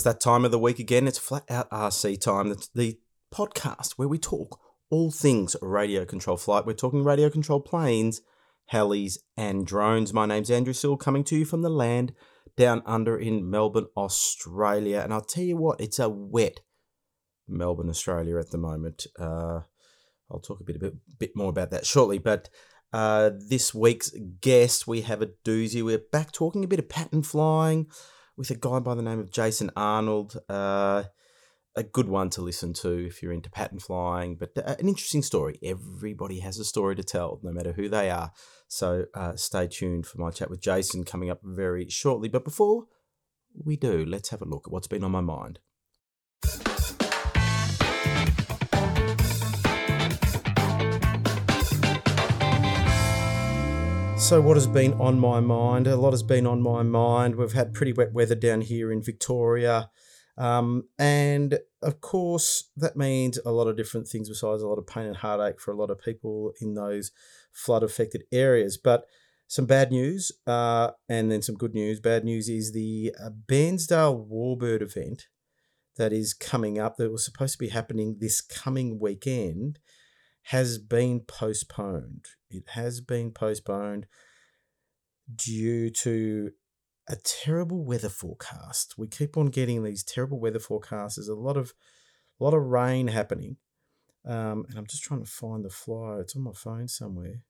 it's that time of the week again. It's Flat Out RC time. It's the podcast where we talk all things radio control flight. We're talking radio control planes, helis, and drones. My name's Andrew Sill, coming to you from the land down under in Melbourne, Australia. And I'll tell you what, it's a wet Melbourne, Australia at the moment. Uh, I'll talk a bit, a bit, bit more about that shortly. But uh, this week's guest, we have a doozy. We're back talking a bit of pattern flying with a guy by the name of Jason Arnold. Uh, a good one to listen to if you're into pattern flying, but uh, an interesting story. Everybody has a story to tell, no matter who they are. So uh, stay tuned for my chat with Jason coming up very shortly. But before we do, let's have a look at what's been on my mind. So, what has been on my mind? A lot has been on my mind. We've had pretty wet weather down here in Victoria. Um, and of course, that means a lot of different things besides a lot of pain and heartache for a lot of people in those flood affected areas. But some bad news uh, and then some good news. Bad news is the uh, Bairnsdale Warbird event that is coming up, that was supposed to be happening this coming weekend, has been postponed. It has been postponed due to a terrible weather forecast. We keep on getting these terrible weather forecasts. There's a lot of a lot of rain happening. Um, and I'm just trying to find the flyer. It's on my phone somewhere.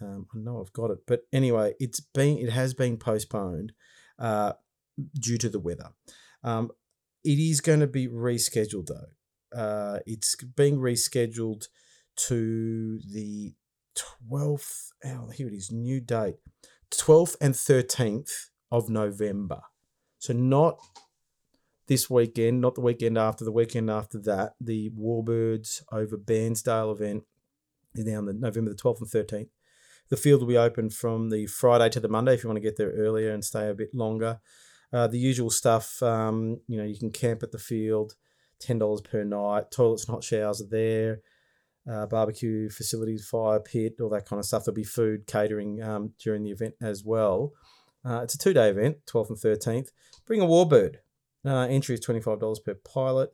Um, I know I've got it, but anyway, it's been it has been postponed uh, due to the weather. Um, it is going to be rescheduled though. Uh, it's being rescheduled to the 12th. Oh, here it is, new date 12th and 13th of November. So, not this weekend, not the weekend after, the weekend after that. The Warbirds over Bairnsdale event is now on the November the 12th and 13th. The field will be open from the Friday to the Monday if you want to get there earlier and stay a bit longer. Uh, the usual stuff, um, you know, you can camp at the field, $10 per night, toilets and hot showers are there uh, barbecue facilities, fire pit, all that kind of stuff. There'll be food catering um, during the event as well. Uh, it's a two day event, 12th and 13th. Bring a warbird. Uh, entry is $25 per pilot.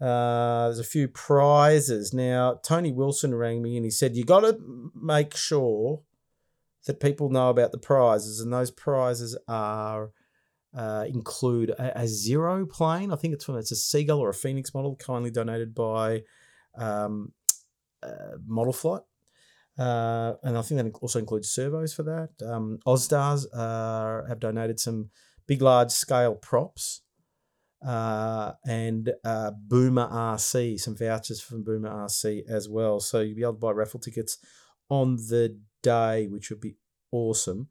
Uh, there's a few prizes. Now, Tony Wilson rang me and he said, You got to make sure that people know about the prizes, and those prizes are. Uh, include a, a, zero plane. I think it's it's a Seagull or a Phoenix model, kindly donated by um, model flight. Uh, and I think that also includes servos for that. Um, Ozstars uh, have donated some big, large scale props uh, and uh, Boomer RC, some vouchers from Boomer RC as well. So you'll be able to buy raffle tickets on the day, which would be awesome.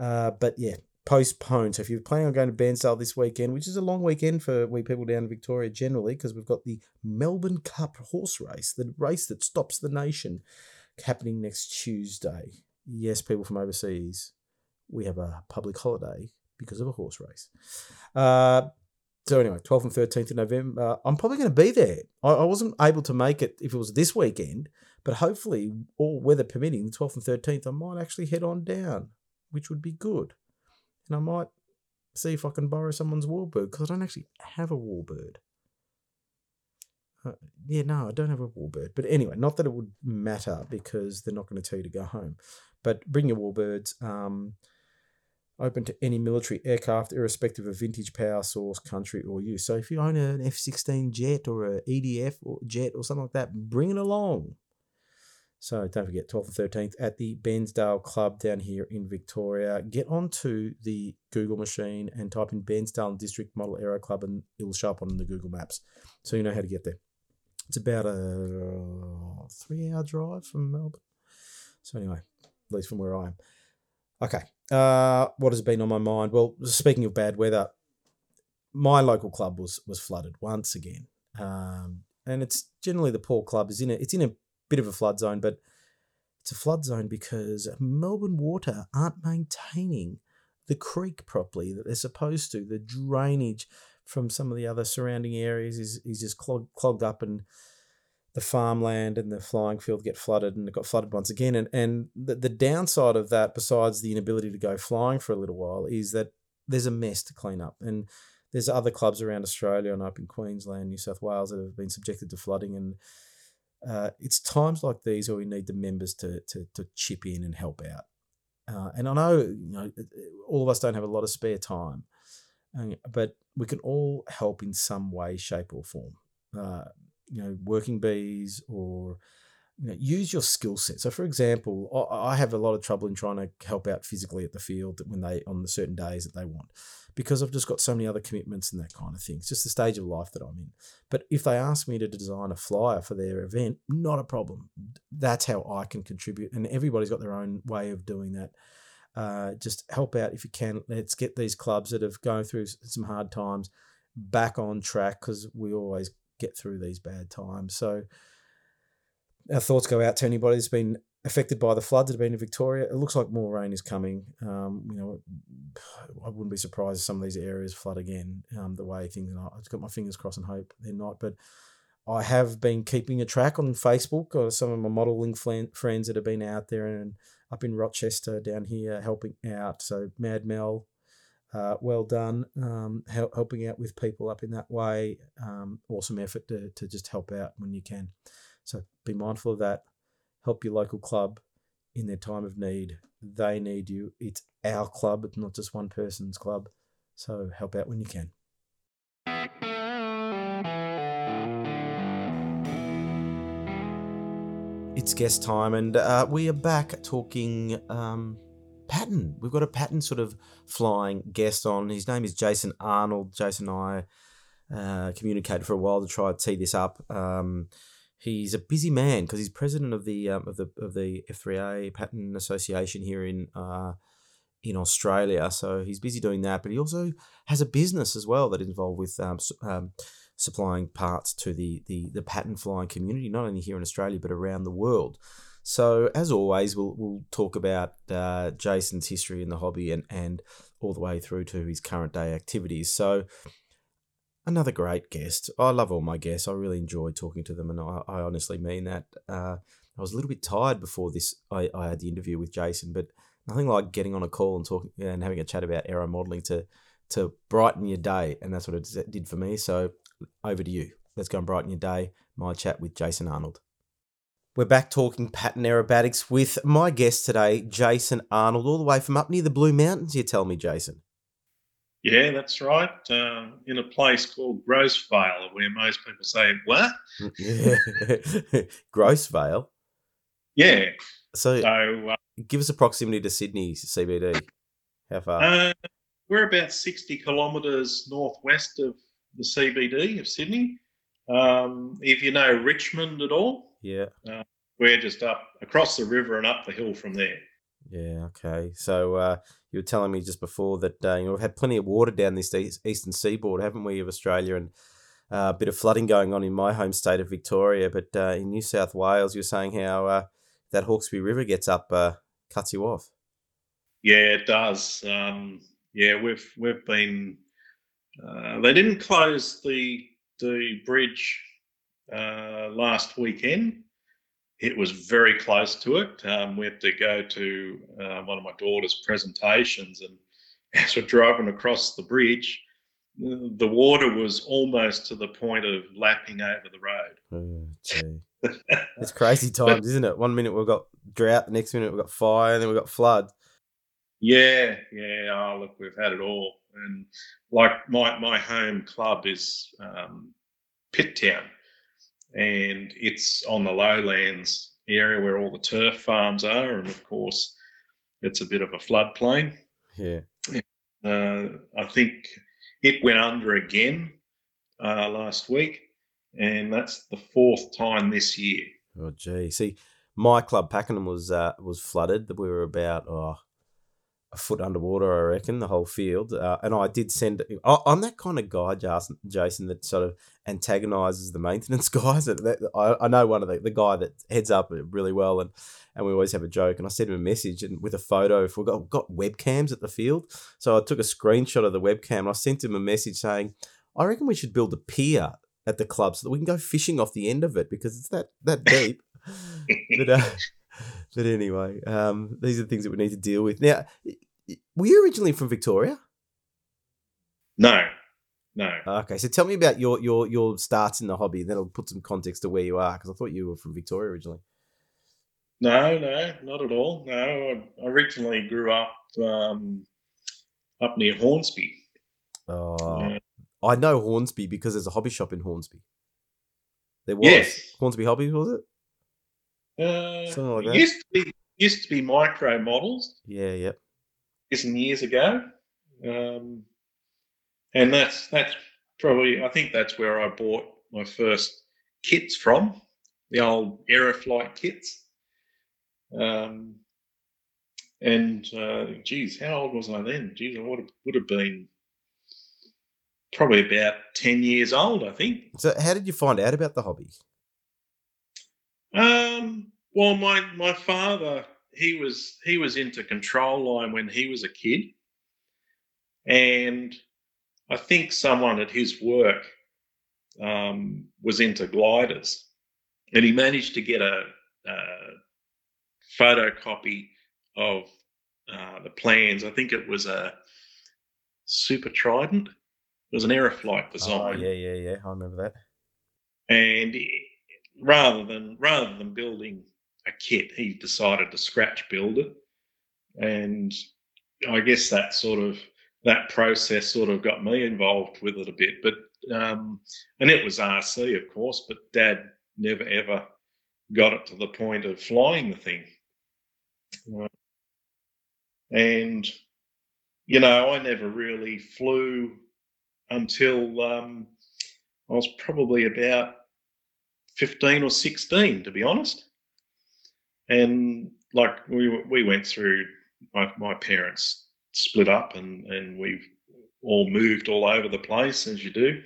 Uh, but yeah, postponed. So if you're planning on going to Bairnsdale this weekend, which is a long weekend for we people down in Victoria generally, because we've got the Melbourne Cup horse race, the race that stops the nation, happening next Tuesday. Yes, people from overseas, we have a public holiday because of a horse race. Uh, so anyway, 12th and 13th of November, uh, I'm probably going to be there. I, I, wasn't able to make it if it was this weekend, but hopefully, all weather permitting, the 12th and 13th, I might actually head on down, which would be good and I might see if I can borrow someone's warbird because I don't actually have a warbird. Uh, yeah, no, I don't have a warbird. But anyway, not that it would matter because they're not going to tell you to go home. But bring your warbirds. Um, open to any military aircraft, irrespective of vintage power source, country, or use. So if you own an F 16 jet or a EDF or jet or something like that, bring it along. So don't forget, 12th and 13th at the Bairnsdale Club down here in Victoria. Get onto the Google machine and type in Bairnsdale District Model Aero Club and it'll show up on the Google Maps. So you know how to get there. It's about a three hour drive from Melbourne. So anyway, at least from where I am. Okay. Uh, what has been on my mind? Well, speaking of bad weather, my local club was was flooded once again. Um, and it's generally the poor club is in it. It's in a bit of a flood zone, but it's a flood zone because Melbourne Water aren't maintaining the creek properly that they're supposed to. The drainage from some of the other surrounding areas is, is just clog, clogged up and the farmland and the flying field get flooded and it got flooded once again. And, and the, the downside of that, besides the inability to go flying for a little while, is that there's a mess to clean up. And there's other clubs around Australia and up in Queensland, New South Wales that have been subjected to flooding, and uh, it's times like these where we need the members to to, to chip in and help out. Uh, and I know you know all of us don't have a lot of spare time, but we can all help in some way, shape, or form. Uh, you know, working bees or you know, use your skill set. So, for example, I have a lot of trouble in trying to help out physically at the field when they on the certain days that they want, because I've just got so many other commitments and that kind of thing. It's just the stage of life that I'm in. But if they ask me to design a flyer for their event, not a problem. That's how I can contribute, and everybody's got their own way of doing that. Uh, just help out if you can. Let's get these clubs that have gone through some hard times back on track because we always get through these bad times. So our thoughts go out to anybody that's been affected by the floods that have been in Victoria. It looks like more rain is coming. Um, you know, I wouldn't be surprised if some of these areas flood again. Um, the way things are, I've got my fingers crossed and hope they're not. But I have been keeping a track on Facebook or some of my modelling friends that have been out there and up in Rochester down here helping out. So Mad Mel, uh, well done, um, help, helping out with people up in that way. Um, awesome effort to, to just help out when you can. So be mindful of that. Help your local club in their time of need. They need you. It's our club, it's not just one person's club. So help out when you can. It's guest time, and uh, we are back talking um, pattern. We've got a pattern sort of flying guest on. His name is Jason Arnold. Jason and I uh, communicated for a while to try to tee this up. Um, he's a busy man because he's president of the um, of the of the F3A Pattern Association here in uh, in Australia. So he's busy doing that, but he also has a business as well that involved with um, um, supplying parts to the, the the pattern flying community, not only here in Australia but around the world. So as always, we'll we'll talk about uh, Jason's history in the hobby and and all the way through to his current day activities. So another great guest. I love all my guests. I really enjoy talking to them, and I, I honestly mean that. Uh, I was a little bit tired before this. I, I had the interview with Jason, but nothing like getting on a call and talking and having a chat about aero modeling to to brighten your day, and that's what it did for me. So over to you. Let's go and brighten your day. My chat with Jason Arnold. We're back talking pattern aerobatics with my guest today, Jason Arnold, all the way from up near the Blue Mountains. You tell me, Jason. Yeah, that's right. Uh, in a place called Grose Vale, where most people say, "What?" Grose Vale. Yeah. So, so uh, give us a proximity to Sydney CBD. How far? Uh, we're about sixty kilometres northwest of the CBD of Sydney. Um, if you know Richmond at all, yeah, uh, we're just up across the river and up the hill from there. Yeah. Okay. So uh, you were telling me just before that uh, you know we've had plenty of water down this eastern seaboard, haven't we, of Australia, and uh, a bit of flooding going on in my home state of Victoria. But uh, in New South Wales, you're saying how uh, that Hawkesbury River gets up, uh, cuts you off. Yeah, it does. Um, yeah, we've we've been. they didn't close the the bridge last weekend it was very close to it. Um, we had to go to uh, one of my daughter's presentations, and as we're driving across the bridge, the water was almost to the point of lapping over the road. Oh, it's crazy times, isn't it? One minute we've got drought, the next minute we've got fire, and then we've got flood. Yeah, yeah. Oh, look, we've had it all. And like my, my home club is um, Pitt Town and it's on the lowlands area where all the turf farms are, and of course, it's a bit of a floodplain. Yeah. Uh, I think it went under again uh, last week, and that's the fourth time this year. Oh, gee. See, my club Pakenham was uh, was flooded. That we were about oh, a foot underwater, I reckon, the whole field. Uh, and I did send. I'm that kind of guy, Jason, Jason that sort of antagonizes the maintenance guys. I, I know one of the, the guy that heads up really well, and and we always have a joke. And I sent him a message and with a photo. If we got got webcams at the field, so I took a screenshot of the webcam. and I sent him a message saying, "I reckon we should build a pier at the club so that we can go fishing off the end of it because it's that that deep." but, uh, but anyway, um, these are the things that we need to deal with. Now, were you originally from Victoria? No, no. Okay, so tell me about your your your starts in the hobby. Then I'll put some context to where you are because I thought you were from Victoria originally. No, no, not at all. No, I originally grew up um, up near Hornsby. Oh, Yeah. I know Hornsby because there's a hobby shop in Hornsby. There was Yes. Hornsby Hobby, was it? Uh, Something like that. used to be used to be micro models Yeah, yeah. Years and years ago, um, and that's that's probably I think that's where I bought my first kits from, the old Aeroflight kits. Um, and uh, geez, how old was I then? Geez, I would have, would have been probably about ten years old, I think. So, how did you find out about the hobby? Um, well, my my father he was he was into control line when he was a kid, and I think someone at his work um, was into gliders, and he managed to get a, a photocopy of uh, the plans. I think it was a Super Trident. It was an Aeroflight design. Oh, design yeah, yeah, yeah. I remember that. and he- rather than rather than building a kit, he decided to scratch build it, and I guess that sort of that process sort of got me involved with it a bit. But um, and it was RC, of course, but Dad never ever got it to the point of flying the thing, Uh, and you know I never really flew until um, I was probably about 15 or 16, to be honest. And like we we went through, my, my parents split up and, and we all moved all over the place, as you do.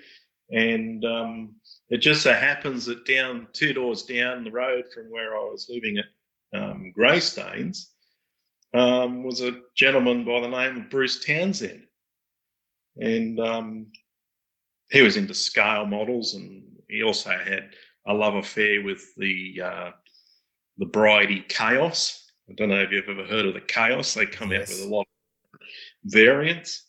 And um, it just so happens that down two doors down the road from where I was living at um, Greystanes um, was a gentleman by the name of Bruce Townsend. And um, he was into scale models and he also had a love affair with the uh, the Bridi Kaos. I don't know if you've ever heard of the Kaos. They come out with a lot of variants.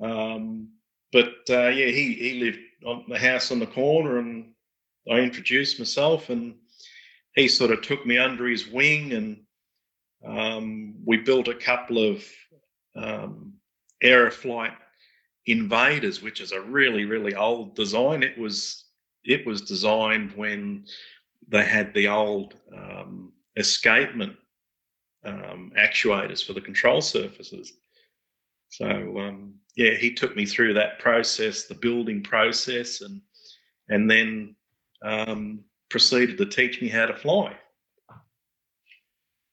Um, but uh, yeah, he he lived on the house on the corner, and I introduced myself, and he sort of took me under his wing, and um, we built a couple of um, Aeroflight Invaders, which is a really really old design. It was it was designed when they had the old um, escapement um, actuators for the control surfaces. So um, yeah, he took me through that process, the building process, and and then um, proceeded to teach me how to fly.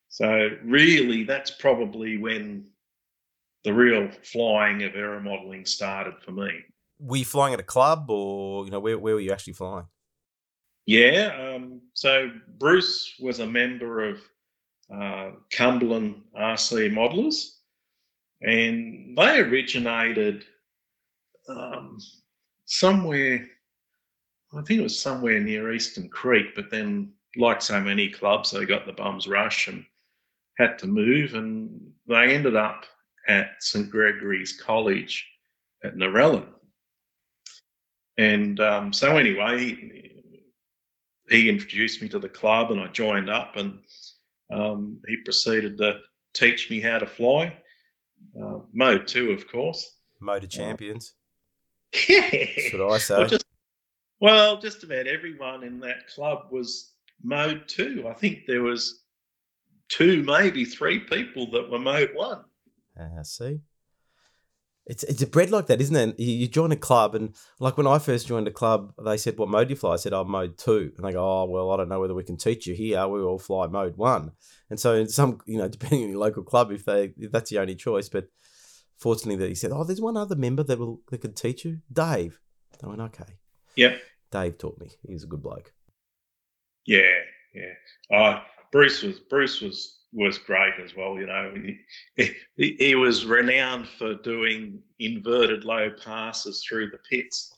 So really, that's probably when the real flying of aeromodeling started for me. Were you flying at a club, or you know, where where were you actually flying? Yeah. Um, so Bruce was a member of uh, Cumberland RC Modelers, and they originated um, somewhere. I think it was somewhere near Eastern Creek, but then, like so many clubs, they got the bums rush and had to move, and they ended up at St Gregory's College at Narellan. And um, so, anyway, he, introduced me to the club, and I joined up, and um, he proceeded to teach me how to fly. Uh, mode two, of course. Motor champions, Yeah. should I say? Well just, well, just about everyone in that club was mode two. I think there was two, maybe three people that were mode one. Uh, see, it's it's a bread like that, isn't it? You, you join a club, and like when I first joined a club, they said, "What mode do you fly?" I said, "I'm mode two. and they go, "Oh, well, I don't know whether we can teach you here. We all fly mode one." And so, in some, you know, depending on your local club, if they if that's the only choice, but fortunately, that he said, "Oh, there's one other member that will that could teach you, Dave." I went, "Okay." Yep. Dave taught me. He's a good bloke. Yeah, yeah. Uh, Bruce was Bruce was was great as well. You know, he, he, he was renowned for doing inverted low passes through the pits.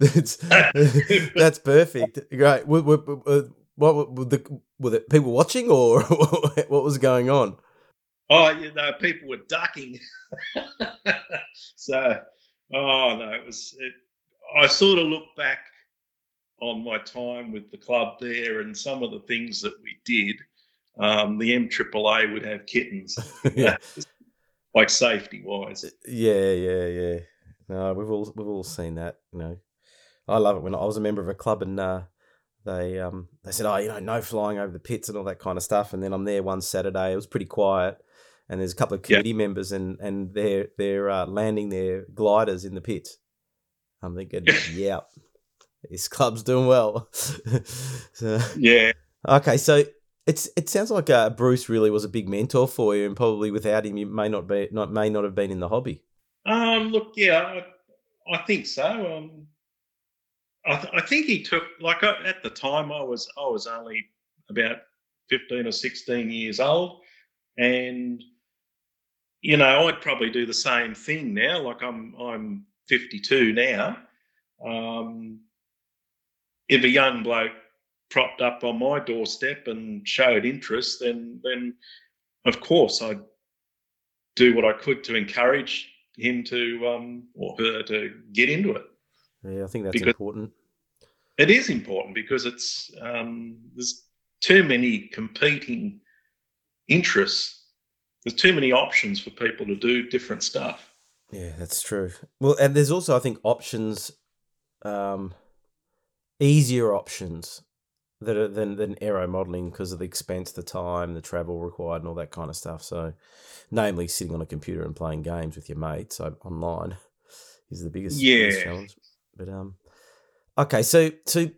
that's, that's perfect. Great. Were, were, were, uh, what were the were the people watching or what was going on? Oh, you know, people were ducking. so, oh no, it was. It, I sort of look back on my time with the club there and some of the things that we did. Um, the MAAA would have kittens, yeah. like safety wise. Yeah, yeah, yeah. No, we've all we've all seen that. You know, I love it when I was a member of a club and uh, they um they said, oh, you know, no flying over the pits and all that kind of stuff. And then I'm there one Saturday. It was pretty quiet, and there's a couple of committee yeah. members and and they're they're uh, landing their gliders in the pits. I'm thinking, yeah, this club's doing well. so, yeah. Okay, so it's it sounds like uh, Bruce really was a big mentor for you, and probably without him, you may not be not may not have been in the hobby. Um, look, yeah, I, I think so. Um, I, th- I think he took like uh, at the time I was I was only about fifteen or sixteen years old, and you know I'd probably do the same thing now. Like I'm I'm fifty two now. Um, if a young bloke propped up on my doorstep and showed interest, then then of course I'd do what I could to encourage him to um, or her to get into it. Yeah, I think that's because important. It is important because it's um, there's too many competing interests. There's too many options for people to do different stuff. Yeah, that's true. Well, and there's also I think options, um, easier options that are than than aero modeling because of the expense, the time, the travel required, and all that kind of stuff. So, namely, sitting on a computer and playing games with your mates online is the biggest, yeah. biggest challenge. But um, okay, so so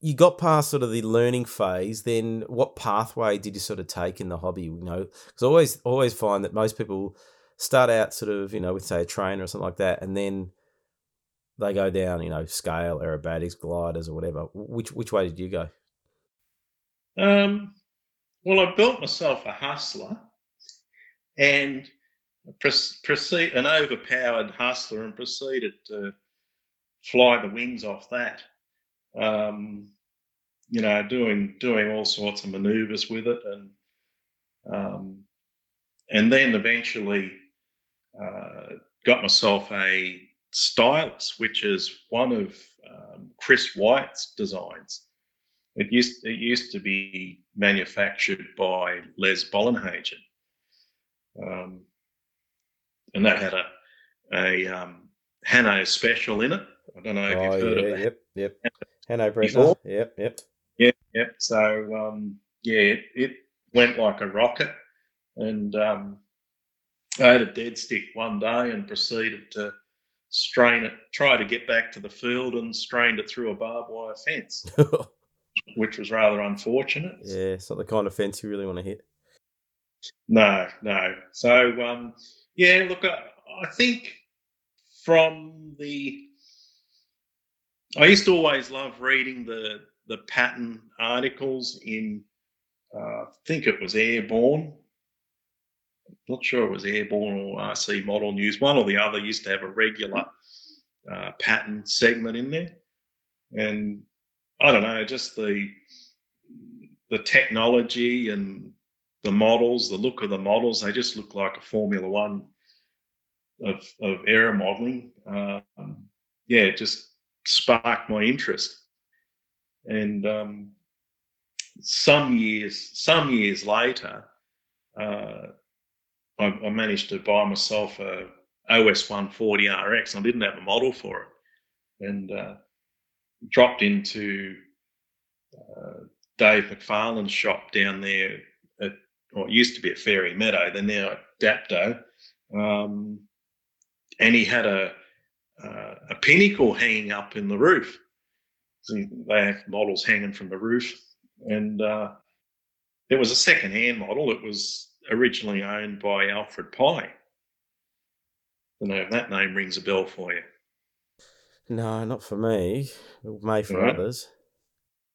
you got past sort of the learning phase. Then, what pathway did you sort of take in the hobby? You know, because I always always find that most people start out sort of you know with say a trainer or something like that, and then they go down you know scale aerobatics gliders or whatever which which way did you go um, well, I built myself a hustler and proceed an overpowered hustler and proceeded to fly the wings off that. Um, you know, doing doing all sorts of manoeuvres with it, and um, and then eventually uh, got myself a stylus, which is one of um, Chris White's designs. It used it used to be manufactured by Les Bollenhagen, um, and that had a a um, Hanno special in it. I don't know if oh, you've heard yeah, of that. Yep, yep. Hanno Prettner. Yep, yep. Yep, yep. So um, yeah, it, it, went like a rocket, and um, I had a dead stick one day and proceeded to strain it, try to get back to the field, and strained it through a barbed wire fence. which was rather unfortunate. Yeah, it's not the kind of fence you really want to hit. No, no. So, um, yeah, look, I, I think from the, I used to always love reading the the pattern articles in, uh, I think it was Airborne. Not sure it was Airborne or RC Model News. One or the other used to have a regular uh, pattern segment in there, and I don't know, just the the technology and the models, the look of the models, they just look like a Formula One of of aero modeling. Um, yeah, it just sparked my interest. And um, some years, some years later, uh, I, I, managed to buy myself a OS 140 RX. I didn't have a model for it, and uh, dropped into uh, Dave McFarlane's shop down there at, or it used to be at Fairy Meadow, they're now at Dapto. Um, and he had a, uh, a pinnacle hanging up in the roof. So they have models hanging from the roof. And uh, it was a second hand model. It was originally owned by Alfred Pye. I don't know if that name rings a bell for you. No, not for me. It may for right. others.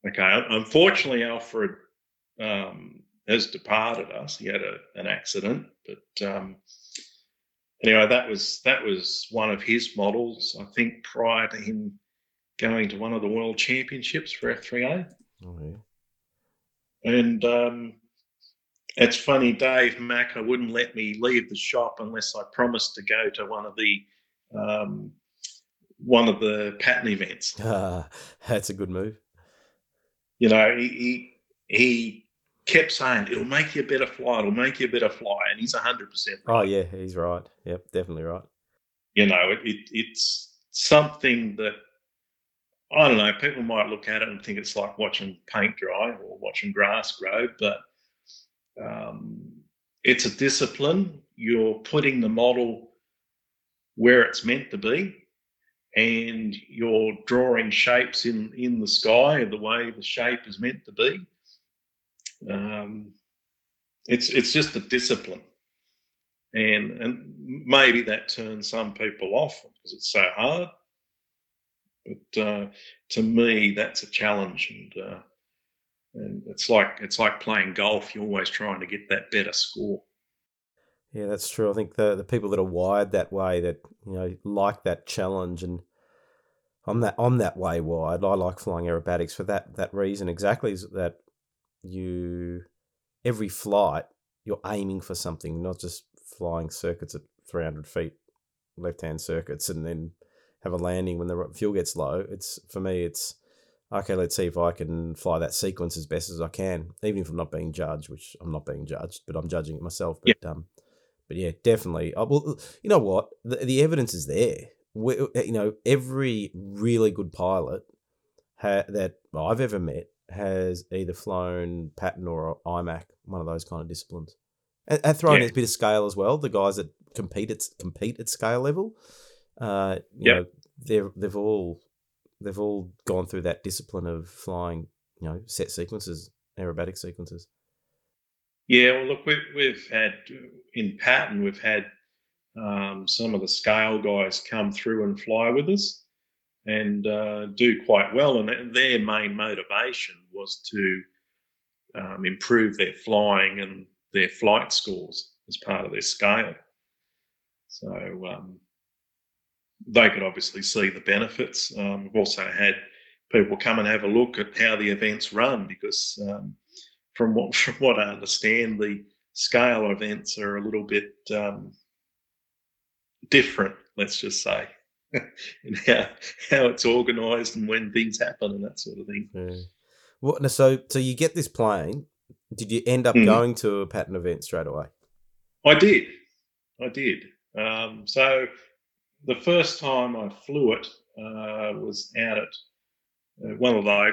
Okay. Unfortunately, Alfred um, has departed us. He had a, an accident, but um, anyway, that was that was one of his models. I think prior to him going to one of the world championships for F3A. Oh, yeah. And um, it's funny, Dave Macca wouldn't let me leave the shop unless I promised to go to one of the um, one of the pattern events. Ah, that's a good move. You know, he, he he kept saying it'll make you a better fly, it'll make you a better fly, and he's hundred percent. Right. Oh yeah, he's right. Yep, definitely right. You know, it, it, it's something that I don't know. People might look at it and think it's like watching paint dry or watching grass grow, but um, it's a discipline. You're putting the model where it's meant to be, and you're drawing shapes in in the sky the way the shape is meant to be. Um, it's it's just a discipline, and and maybe that turns some people off because it's so hard. But uh, to me, that's a challenge, and uh, and it's like it's like playing golf. You're always trying to get that better score. Yeah, that's true. I think the the people that are wired that way, that you know, like that challenge, and I'm that I'm that way wired. I like flying aerobatics for that that reason exactly. Is that you every flight you're aiming for something, not just flying circuits at 300 feet, left hand circuits, and then have a landing when the fuel gets low. It's for me, it's okay. Let's see if I can fly that sequence as best as I can, even if I'm not being judged, which I'm not being judged, but I'm judging it myself. But yeah. um, but yeah, definitely. I, well, you know what? The, the evidence is there. We, you know, every really good pilot ha- that I've ever met has either flown pattern or IMAC, one of those kind of disciplines. And, and throwing yeah. a bit of scale as well. The guys that compete at compete at scale level, uh, you yep. know, they've they've all they've all gone through that discipline of flying, you know, set sequences, aerobatic sequences. Yeah, well, look, we've, we've had in pattern, we've had um, some of the scale guys come through and fly with us and uh, do quite well. And their main motivation was to um, improve their flying and their flight scores as part of their scale. So um, they could obviously see the benefits. Um, we've also had people come and have a look at how the events run because, um, from what from what I understand, the scale events are a little bit um, different. Let's just say. and how how it's organised and when things happen and that sort of thing. Yeah. Well, so so you get this plane. Did you end up mm. going to a pattern event straight away? I did. I did. Um, so the first time I flew it uh, was out at one of the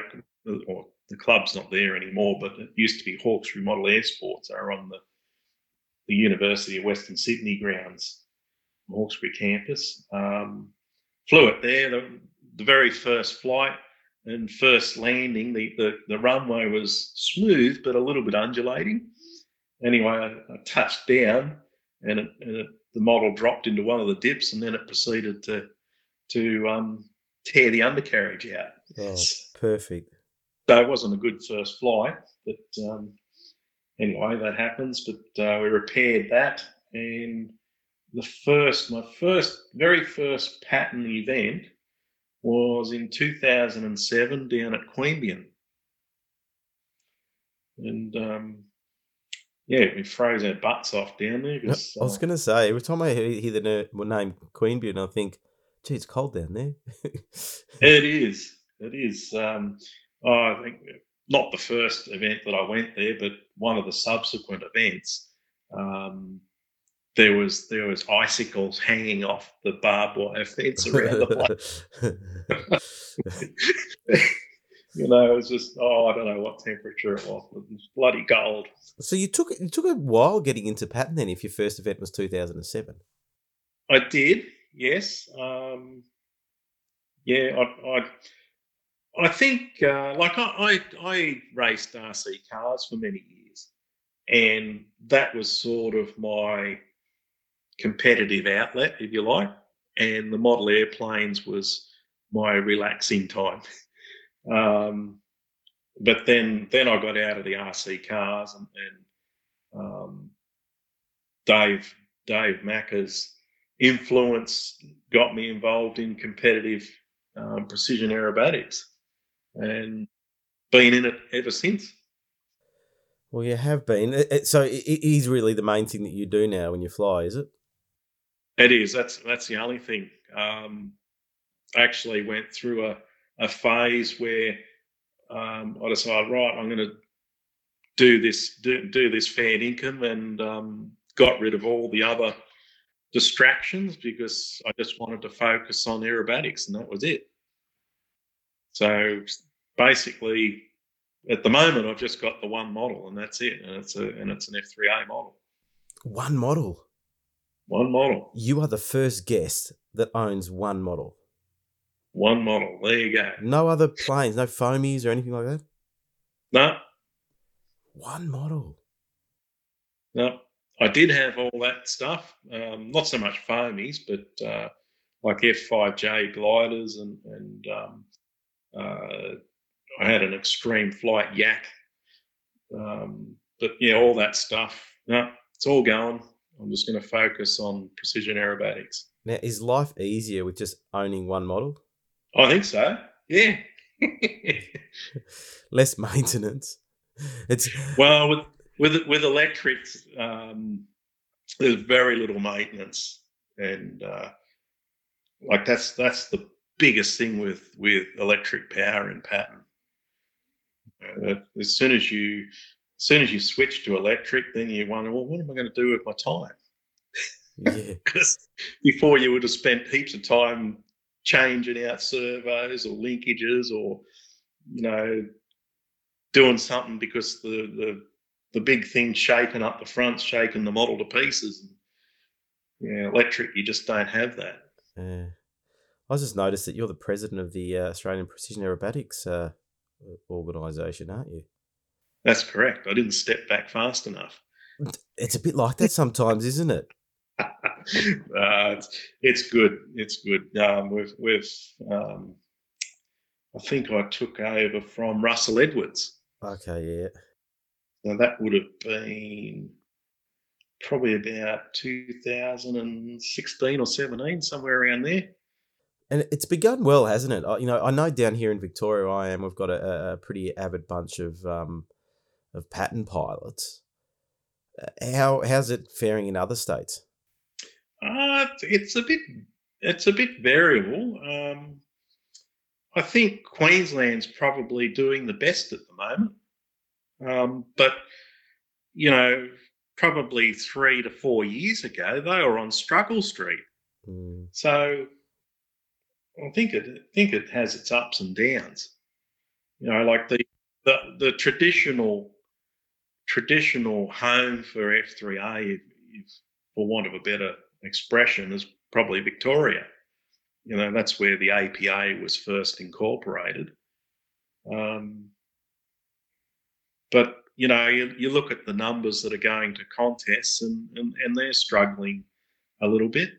or the club's not there anymore, but it used to be Hawkesbury Model Air Sports. On the the University of Western Sydney grounds, Hawkesbury campus. Um, flew it there. The, the very first flight and first landing, the, the, the runway was smooth but a little bit undulating. Anyway, I, I touched down and, it, and it, the model dropped into one of the dips and then it proceeded to to um, tear the undercarriage out. Oh, perfect. So it wasn't a good first flight, but um, anyway, that happens. But uh, we repaired that and the first, my first, very first pattern event was in 2007 down at Queanbeyan. And um, yeah, we froze our butts off down there. I was uh, going to say, every time I hear the name Queanbeyan, I think, gee, it's cold down there. it is. It is. Um, oh, I think not the first event that I went there, but one of the subsequent events. Um, there was there was icicles hanging off the barbed wire fence around the place. you know, it was just oh, I don't know what temperature it was, but it was bloody cold. So you took it took a while getting into pattern then. If your first event was two thousand and seven, I did. Yes. Um, yeah, I, I I think uh, like I, I I raced RC cars for many years, and that was sort of my competitive outlet, if you like, and the model airplanes was my relaxing time. um, but then then I got out of the RC cars and, and um, Dave Dave Macca's influence got me involved in competitive um, precision aerobatics and been in it ever since. Well, you have been. So it, it is really the main thing that you do now when you fly, is it? It is. That's that's the only thing. Um, I actually went through a, a phase where um, I decided, right, I'm going to do this do, do this fair income and um, got rid of all the other distractions because I just wanted to focus on aerobatics and that was it. So basically, at the moment, I've just got the one model and that's it, and it's a and it's an F3A model. One model. One model. You are the first guest that owns one model. One model. There you go. No other planes, no foamies or anything like that. No. One model. No. I did have all that stuff. Um, not so much foamies, but uh, like F5J gliders and and um, uh, I had an extreme flight yak. Um, but yeah, all that stuff. No, it's all going. I'm just going to focus on precision aerobatics. Now, is life easier with just owning one model? I think so. Yeah. Less maintenance. It's well with with with electrics. Um, there's very little maintenance, and uh, like that's that's the biggest thing with with electric power and pattern. Uh, as soon as you as soon as you switch to electric, then you wonder, well, what am I going to do with my time? yeah. Because before you would have spent heaps of time changing out servos or linkages or you know doing something because the the the big thing shaking up the front, shaking the model to pieces. Yeah, electric, you just don't have that. Yeah. I just noticed that you're the president of the uh, Australian Precision Aerobatics uh, organisation, aren't you? That's correct. I didn't step back fast enough. It's a bit like that sometimes, isn't it? Uh, it's, it's good. It's good. Um, we've, we've um, I think I took over from Russell Edwards. Okay, yeah. So that would have been probably about 2016 or 17, somewhere around there. And it's begun well, hasn't it? You know, I know down here in Victoria, I am. We've got a, a pretty avid bunch of um, of pattern pilots. Uh, how how's it faring in other states? Uh, it's a bit it's a bit variable. Um, I think Queensland's probably doing the best at the moment, um, but you know, probably three to four years ago, they were on struggle street. Mm. So I think it I think it has its ups and downs. You know, like the the, the traditional traditional home for F3A, if, if, for want of a better expression, is probably Victoria. You know, that's where the APA was first incorporated. Um, but you know, you, you look at the numbers that are going to contests, and, and, and they're struggling a little bit.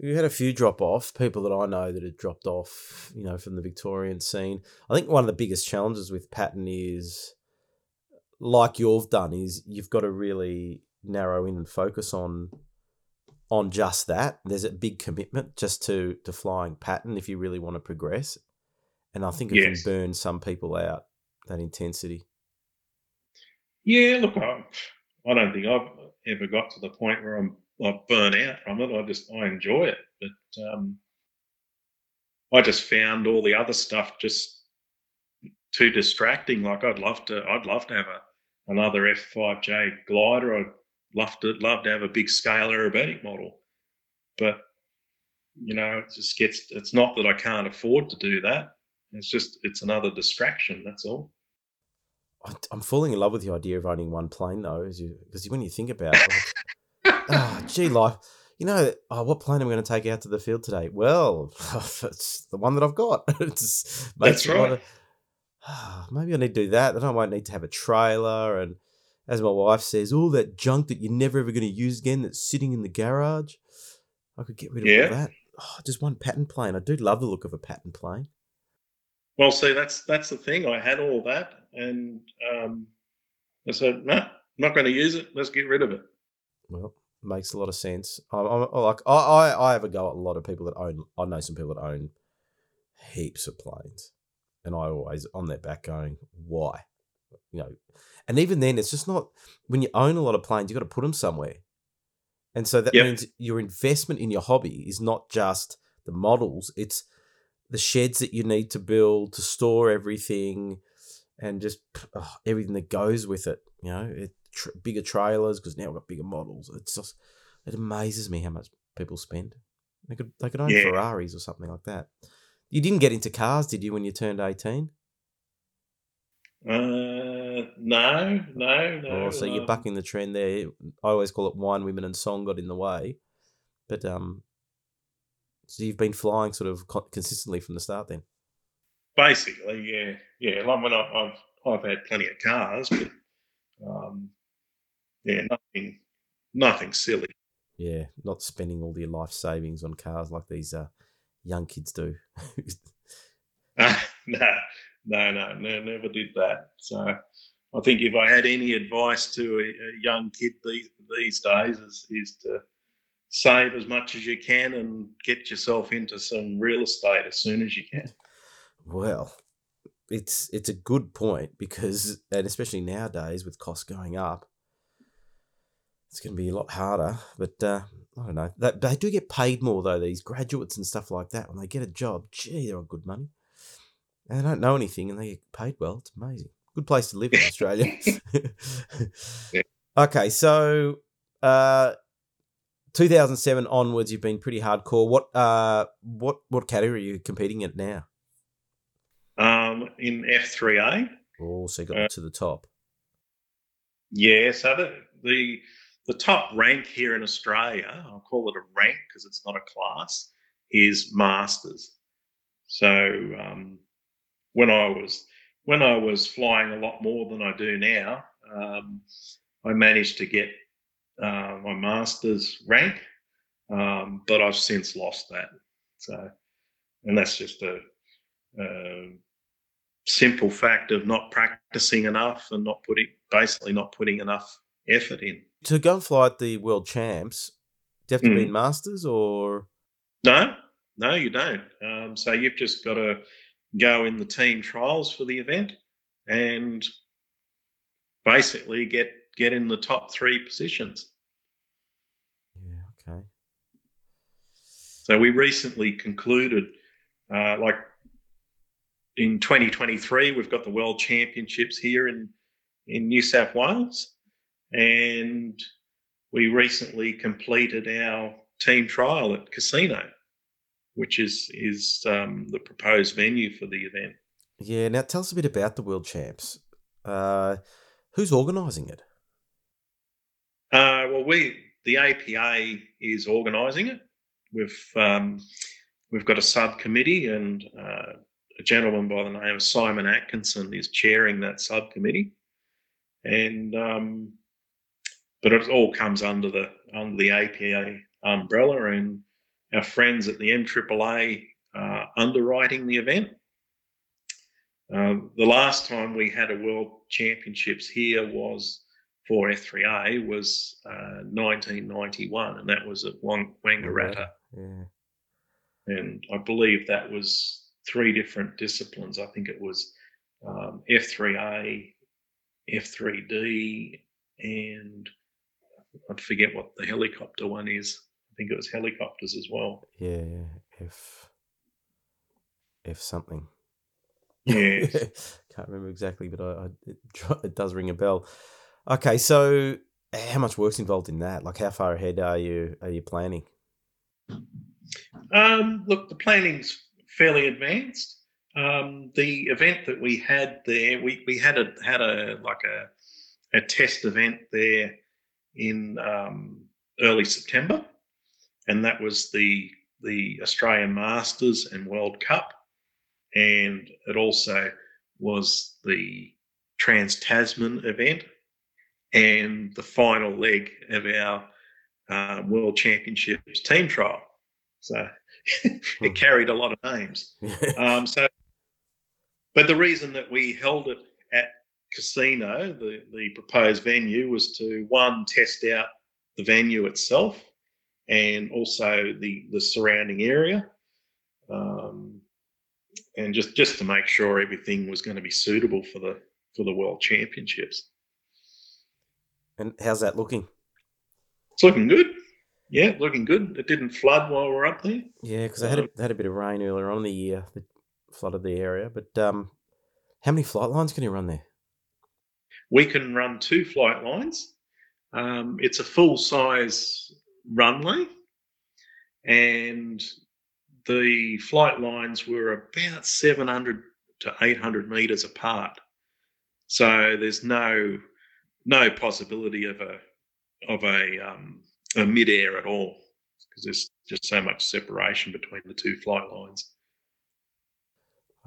We had a few drop off, people that I know that had dropped off, you know, from the Victorian scene. I think one of the biggest challenges with pattern is, like you've done, is you've got to really narrow in and focus on on just that. There's a big commitment just to to flying pattern if you really want to progress, and I think it Yes. can burn some people out that intensity. Yeah, look, I, I don't think I've ever got to the point where I'm like burn out from it. I just I enjoy it, but um, I just found all the other stuff just too distracting. Like I'd love to, I'd love to have a another F5J glider. I'd love to love to have a big scale aerobatic model, but you know, it just gets. It's not that I can't afford to do that. It's just it's another distraction. That's all. I'm falling in love with the idea of owning one plane though, because when you think about it, like, oh, gee, life. You know, oh, what plane am I going to take out to the field today? Well, it's the one that I've got. it's That's right. of- "Ah, maybe I need to do that. Then I won't need to have a trailer. And as my wife says, all that junk that you're never ever going to use again that's sitting in the garage, I could get rid of Yeah. all that. Oh, just one pattern plane. I do love the look of a pattern plane. Well, see, that's that's the thing. I had all that, and um, I said, "No, I'm not going to use it. Let's get rid of it." Well, makes a lot of sense. I, I, I like I, I I have a go at a lot of people that own. I know some people that own heaps of planes, and I always on their back going, why, you know, and even then, it's just not when you own a lot of planes, you've got to put them somewhere. And so that yep. means your investment in your hobby is not just the models, it's the sheds that you need to build to store everything and just oh, everything that goes with it. You know, it, tr- bigger trailers because now we've got bigger models. It's just, it amazes me how much people spend. They could, they could own yeah. Ferraris or something like that. You didn't get into cars, did you, when you turned 18? Uh, no, no, no. Oh, so you're um bucking the trend there. I always call it wine, women, and song got in the way, but um, so you've been flying sort of consistently from the start, then. Basically, yeah, yeah. Like when I, have I've had plenty of cars, but um, yeah, nothing, nothing silly. Yeah, not spending all your life savings on cars like these uh, young kids do. uh, no, no, no, no, never did that. So I think if I had any advice to a, a young kid these, these days is, is to save as much as you can and get yourself into some real estate as soon as you can. Well, it's it's a good point because and especially nowadays with costs going up, it's going to be a lot harder. But uh, I don't know. They, they do get paid more though. These graduates and stuff like that when they get a job, gee, they're on good money they don't know anything and they get paid well. It's amazing. Good place to live in Australia. Okay, so uh, 2007 onwards, you've been pretty hardcore. What uh, what what category are you competing at now? Um, in F3A. Oh, so you got uh, to the top. Yeah, so the, the the top rank here in Australia, I'll call it a rank because it's not a class, is masters. So um, when I was when I was flying a lot more than I do now, um, I managed to get uh, my master's rank, um, but I've since lost that. So, and that's just a, a, simple fact of not practicing enough and not putting basically not putting enough effort in. To go fly at the world champs, do you have to mm. be in masters or? No, no, you don't. Um, so you've just got to go in the team trials for the event and basically get get in the top three positions. Yeah, okay. So we recently concluded, uh, like in 2023, we've got the World Championships here in in New South Wales, and we recently completed our team trial at Casino which is is um, the proposed venue for the event. Yeah. Now, tell us a bit about the World Champs. Uh, who's organising it? Uh, well, we the APA is organising it. We've um, we've got a subcommittee, and uh, a gentleman by the name of Simon Atkinson is chairing that subcommittee. And um, but it all comes under the under the APA umbrella, and our friends at the MAAA uh, underwriting the event. Um, the last time we had a World Championships here was for F3A was uh, 1991, and that was at Wang- Wangaratta. Yeah. And I believe that was three different disciplines. I think it was um, F3A, F3D, and I forget what the helicopter one is. I think it was helicopters as well. Yeah, if if something. Yeah, can't remember exactly, but I, I it, it, does ring a bell. Okay, so how much work's involved in that? Like, how far ahead are you are you planning? Um, look, the planning's fairly advanced. Um, the event that we had there, we, we had a had a like a a test event there in um, early September and that was the the Australian Masters and World Cup, and it also was the Trans Tasman event and the final leg of our uh, World Championships team trial. So it hmm. carried a lot of names. um, so, but the reason that we held it at Casino, the, the proposed venue, was to one test out the venue itself and also the the surrounding area, um, and just just to make sure everything was going to be suitable for the for the World Championships. And how's that looking? It's looking good. Yeah, looking good. It didn't flood while we are up there. Yeah, because they had a, had a bit of rain earlier on in the year that flooded the area. But um, how many flight lines can you run there? We can run two flight lines. Um, it's a full size runway, and the flight lines were about 700 to 800 meters apart. So there's no no possibility of a of a um, a mid-air at all because there's just so much separation between the two flight lines.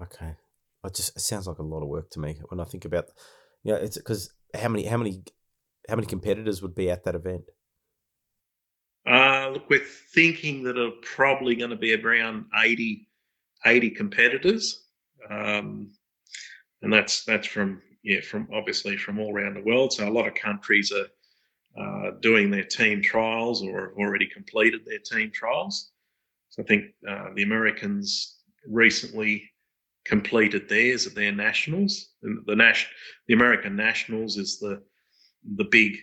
Okay, it just it sounds like a lot of work to me when I think about. Yeah, you know, it's because how many how many how many competitors would be at that event? Uh, look, we're thinking that are probably going to be around 80, 80 competitors, um, and that's that's from yeah from obviously from all around the world. So a lot of countries are uh, doing their team trials or have already completed their team trials. So I think uh, the Americans recently completed theirs at their nationals. And the Nash, the American Nationals is the the big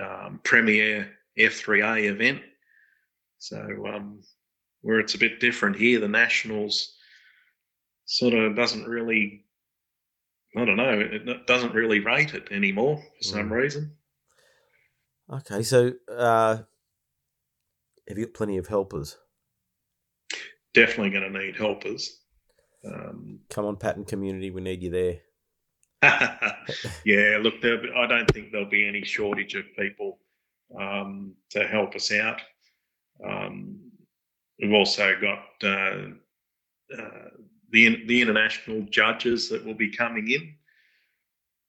um, premier F3A event. So um, where it's a bit different here, the Nationals sort of doesn't really, I don't know, it doesn't really rate it anymore for some mm. reason. Okay, so uh, have you got plenty of helpers? Definitely going to need helpers. Um, Come on, Pattern community, we need you there. yeah, look, I don't think there'll be any shortage of people um, to help us out. Um, we've also got uh, uh, the the international judges that will be coming in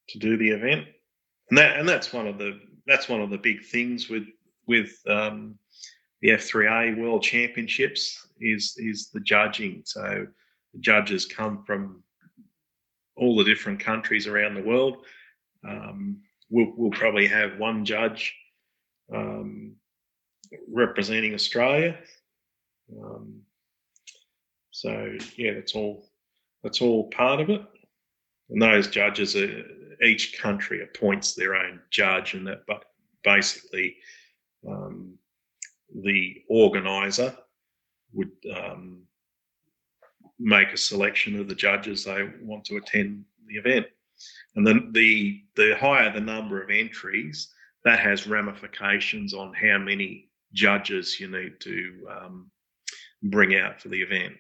to do the event, and that and that's one of the that's one of the big things with with um, the F3A World Championships is is the judging. So the judges come from all the different countries around the world. Um, we'll, we'll, probably have one judge um, representing Australia. Um, so yeah, that's all. That's all part of it. And those judges are each country appoints their own judge, and that but basically um, the organizer would um, make a selection of the judges they want to attend the event. And then the the higher the number of entries, that has ramifications on how many judges you need to um, bring out for the event.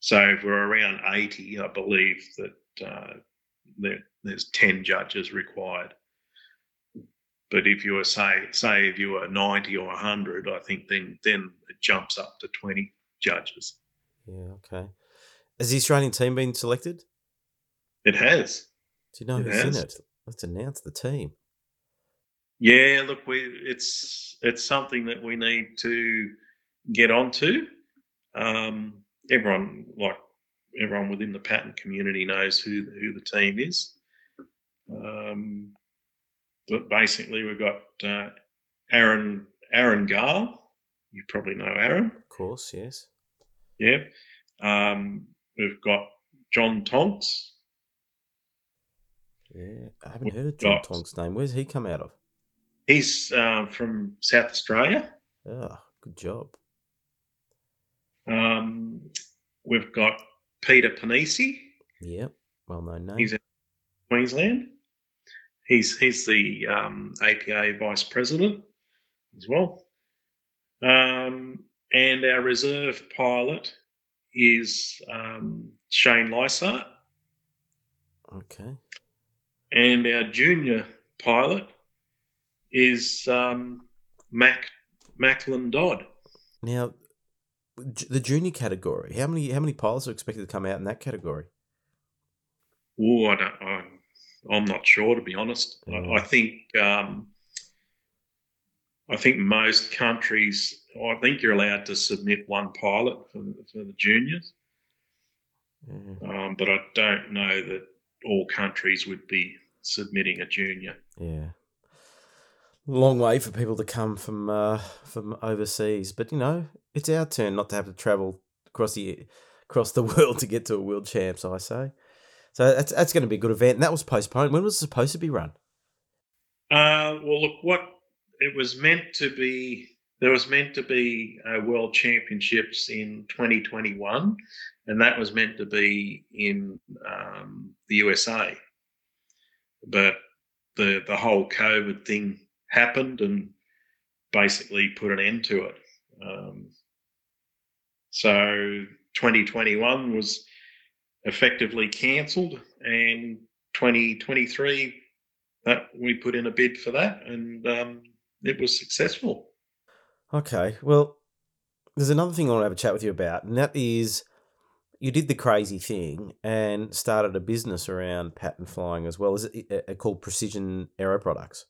So if we're around 80, I believe that uh, there, there's 10 judges required. But if you were say say if you were 90 or 100, I think then then it jumps up to 20 judges. Yeah, okay. Has the Australian team been selected? It has. Do you know it who's has. in it? Let's announce the team. Yeah, look, we it's it's something that we need to get onto. Um, everyone like everyone within the Pattern community knows who who the team is. Um, but basically, we've got uh, Aaron Aaron Gall. You probably know Aaron. Of course, yes. Yeah. Um, we've got John Tonks. Yeah, I haven't we've heard of John got, Tonks' name. Where's he come out of? He's uh, from South Australia. Oh, good job. Um, we've got Peter Panisi. Yep, well known name. He's in Queensland. He's he's the um, APA vice president as well. Um, and our reserve pilot is um, Shane Lysart. Okay. And our junior pilot is um, Mac Macklin Dodd. Now, the junior category. How many how many pilots are expected to come out in that category? Oh, I don't. I'm, I'm not sure to be honest. I, I, think um, I think most countries. I think you're allowed to submit one pilot for, for the juniors, um, but I don't know that all countries would be submitting a junior. Yeah long way for people to come from uh, from overseas. But you know, it's our turn not to have to travel across the across the world to get to a world champs. I say. So that's that's going to be a good event. And that was postponed. When was it supposed to be run? Uh, well, look, what it was meant to be. There was meant to be a World Championships in 2021, and that was meant to be in um, the USA. But the the whole COVID thing happened and basically put an end to it. Um, so 2021 was effectively cancelled, and 2023 that we put in a bid for that, and um, it was successful. Okay, well, there's another thing I want to have a chat with you about, and that is you did the crazy thing and started a business around pattern flying as well. Is it uh, uh, called Precision Aero Products?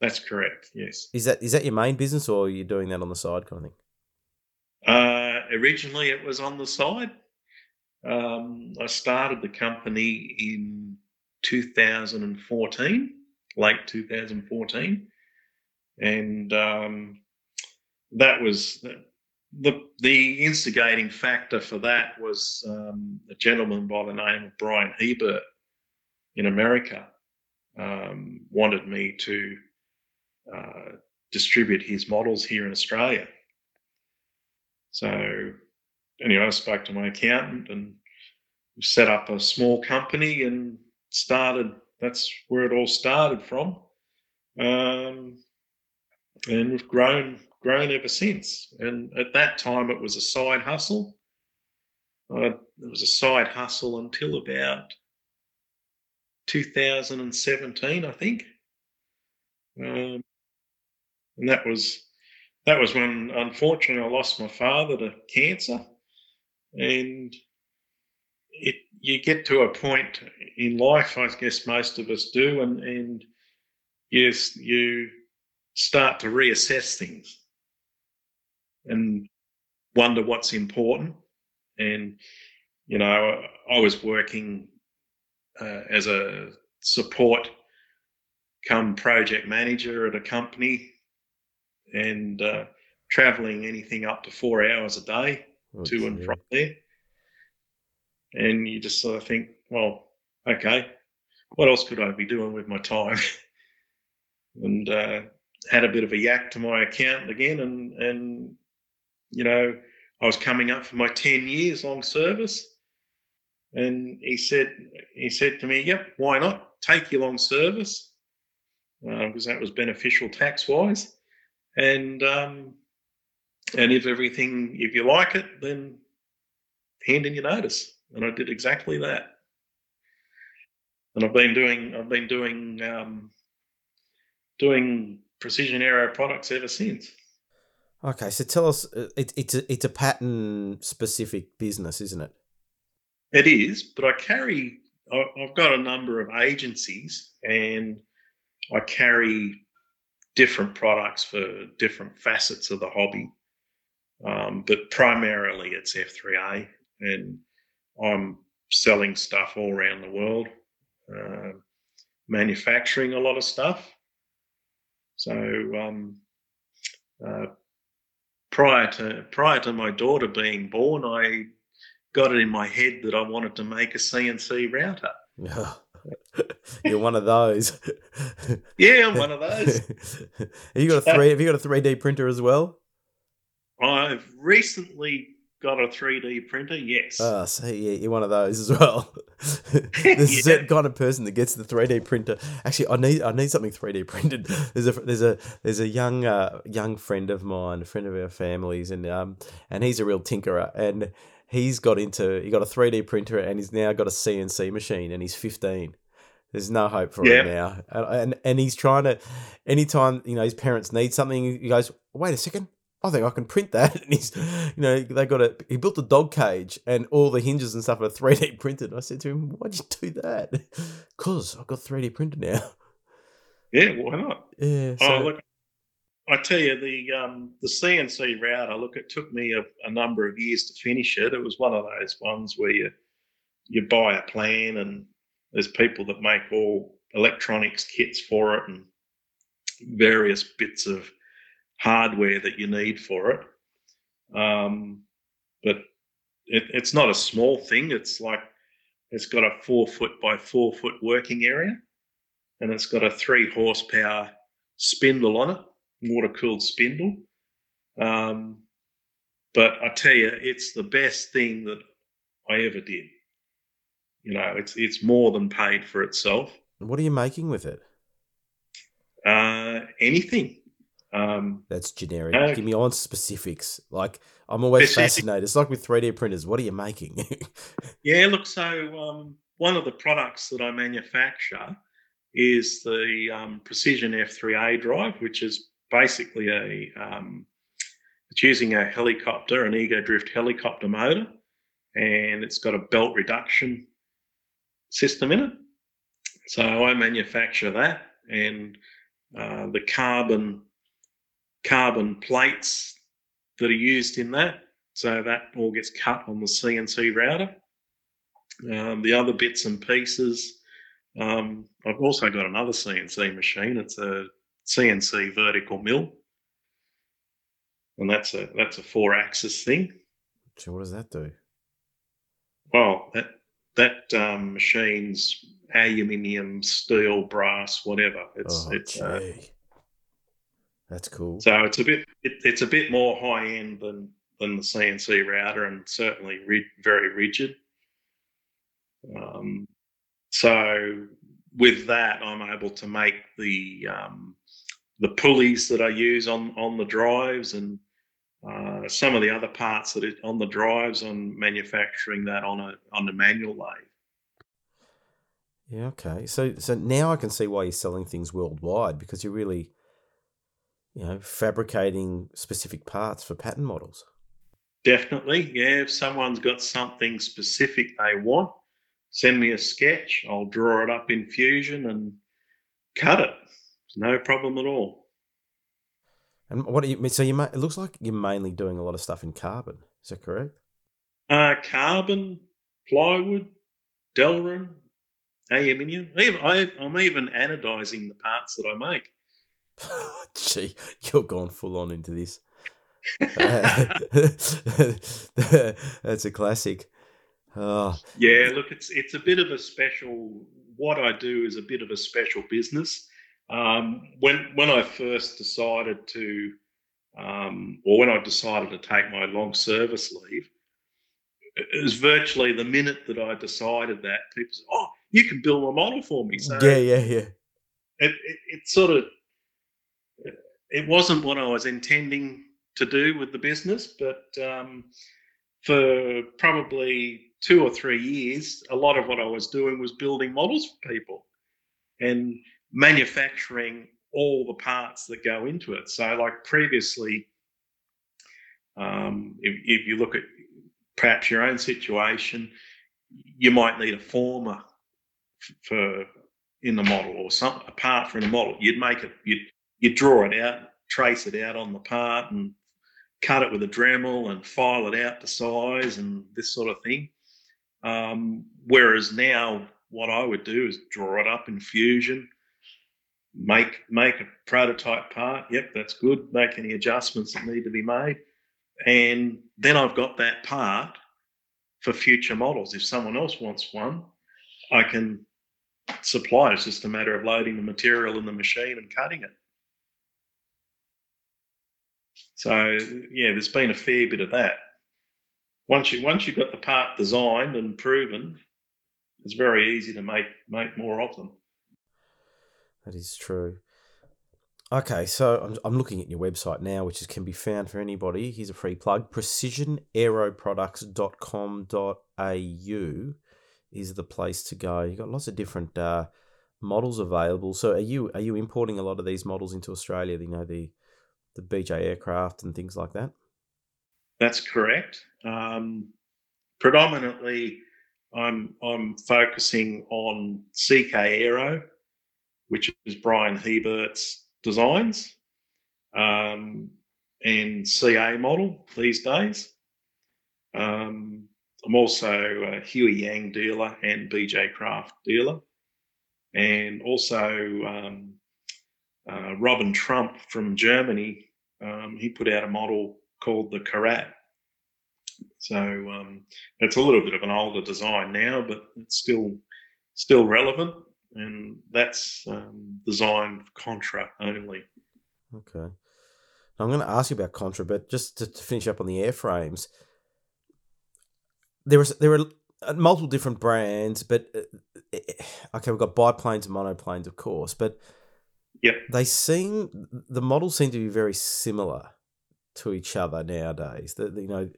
That's correct. Yes. Is that is that your main business, or are you doing that on the side, kind of thing? Uh, originally, it was on the side. Um, I started the company in 2014, late 2014, and um, that was the the instigating factor for that was um, a gentleman by the name of Brian Hebert in America um, wanted me to uh, distribute his models here in Australia. So, anyway, I spoke to my accountant and set up a small company and started. That's where it all started from, um, and we've grown grown ever since. And at that time, it was a side hustle. Uh, it was a side hustle until about 2017, I think. Um, and that was that was when, unfortunately, I lost my father to cancer, and it you get to a point in life, I guess most of us do, and and yes, you start to reassess things and wonder what's important. And you know, I was working uh, as a support come project manager at a company and uh, traveling anything up to four hours a day okay. to and from there. And you just sort of think, well, okay, what else could I be doing with my time? and uh, had a bit of a yak to my accountant again, and and you know, I was coming up for my ten years long service, and he said he said to me, "Yep, why not take your long service?" Because uh, that was beneficial tax wise and um, and if everything, if you like it, then hand in your notice. And I did exactly that. And I've been doing, I've been doing, um, doing precision aero products ever since. Okay, so tell us, uh, it, it's a, it's a pattern specific business, isn't it? It is, but I carry, I've got a number of agencies, and I carry different products for different facets of the hobby. Um, but primarily it's F3A, and I'm selling stuff all around the world, uh, manufacturing a lot of stuff. So um, uh, prior to prior to my daughter being born, I got it in my head that I wanted to make a CNC router. You're one of those. yeah, I'm one of those. have you got a three? Have you got a three D printer as well? I've recently got a 3D printer, yes. Oh, so yeah, you're one of those as well. there's yeah. a certain kind of person that gets the 3D printer. Actually, I need I need something 3D printed. There's a there's a there's a young uh, young friend of mine, a friend of our families, and um and he's a real tinkerer, and he's got into he got a 3D printer and he's now got a CNC machine and he's 15. There's no hope for yeah. him now, and, and he's trying to. Anytime you know his parents need something, he goes, "Wait a second, I think I can print that." And he's, you know, they got a he built a dog cage and all the hinges and stuff are 3D printed. And I said to him, "Why'd you do that?" Because I've got 3D printed now. Yeah, why not? Yeah. Oh, so, oh, look, I tell you, the um, the CNC router. Look, it took me a, a, number of years to finish it. It was one of those ones where you you buy a plan, and there's people that make all electronics kits for it, and various bits of hardware that you need for it. Um, but it, it's not a small thing. It's like It's got a four foot by four foot working area, and it's got a three horsepower spindle on it, water cooled spindle. Um, but I tell you, it's the best thing that I ever did. You know, it's it's more than paid for itself. What are you making with it? Uh, anything. Um, That's generic. Uh, Give me on specifics. Like I'm always specific. fascinated. It's like with 3D printers. What are you making? yeah, look. So um, one of the products that I manufacture is the um, Precision F3A drive, which is basically a um, it's using a helicopter, an ego drift helicopter motor, and it's got a belt reduction system in it. So I manufacture that, and uh, the carbon carbon plates that are used in that. So that all gets cut on the CNC router. Um, the other bits and pieces, um, I've also got another CNC machine. It's a CNC vertical mill, and that's a that's a four axis thing. So what does that do? Well, that that um, machine's aluminium, steel, brass, whatever. It's oh, it's uh, that's cool. So it's a bit it, it's a bit more high end than than the CNC router, and certainly ri- very rigid. Um, so with that, I'm able to make the um, the pulleys that I use on on the drives and uh, some of the other parts that are on the drives on manufacturing that on a on a manual lathe. Yeah. Okay. So so now I can see why you're selling things worldwide because you're really, you know, fabricating specific parts for pattern models. Definitely. Yeah. If someone's got something specific they want, send me a sketch. I'll draw it up in Fusion and cut it. No problem at all. And what do you so you it looks like you're mainly doing a lot of stuff in carbon. Is that correct? Uh, carbon, plywood, Delrin, aluminium. Even, I, I'm even anodizing the parts that I make. Gee, you're going full on into this. That's a classic. Oh. Yeah, look, it's it's a bit of a special. What I do is a bit of a special business. Um, when when I first decided to, um, or when I decided to take my long service leave, it was virtually the minute that I decided that people said, "Oh, you can build a model for me." So yeah, yeah, yeah. It, it, it sort of it wasn't what I was intending to do with the business, but um, for probably two or three years, a lot of what I was doing was building models for people. And manufacturing all the parts that go into it. So, like previously, um, if, if, you look at perhaps your own situation, you might need a former for in the model or some a part for the model. You'd make it, you'd you draw it out, trace it out on the part, and cut it with a Dremel and file it out to size and this sort of thing. Um, whereas now, what I would do is draw it up in Fusion make make a prototype part. Yep, that's good. Make any adjustments that need to be made, and then I've got that part for future models. If someone else wants one, I can supply. It's just a matter of loading the material in the machine and cutting it. So yeah, there's been a fair bit of that. Once you once you've got the part designed and proven, it's very easy to make make more of them. That is true. Okay, so I'm, I'm looking at your website now, which is, can be found for anybody. Here's a free plug precisionaeroproducts.com.au is the place to go. You've got lots of different uh, models available. So are you are you importing a lot of these models into Australia? You know the the BJ aircraft and things like that. That's correct. Um, predominantly, I'm I'm focusing on CK Aero which is Brian Hebert's designs um, and CA model these days. Um, I'm also a Huey Yang dealer and BJ Craft dealer. And also um, uh, Robin Trump from Germany, um, he put out a model called the Karat. So um, it's a little bit of an older design now, but it's still still relevant, and that's um, designed for contra only. Okay. I'm going to ask you about contra, but just to, to finish up on the airframes, there was there are uh, multiple different brands, but uh, okay, we've got biplanes and monoplanes, of course, but yeah, they seem the models seem to be very similar to each other nowadays. That you know,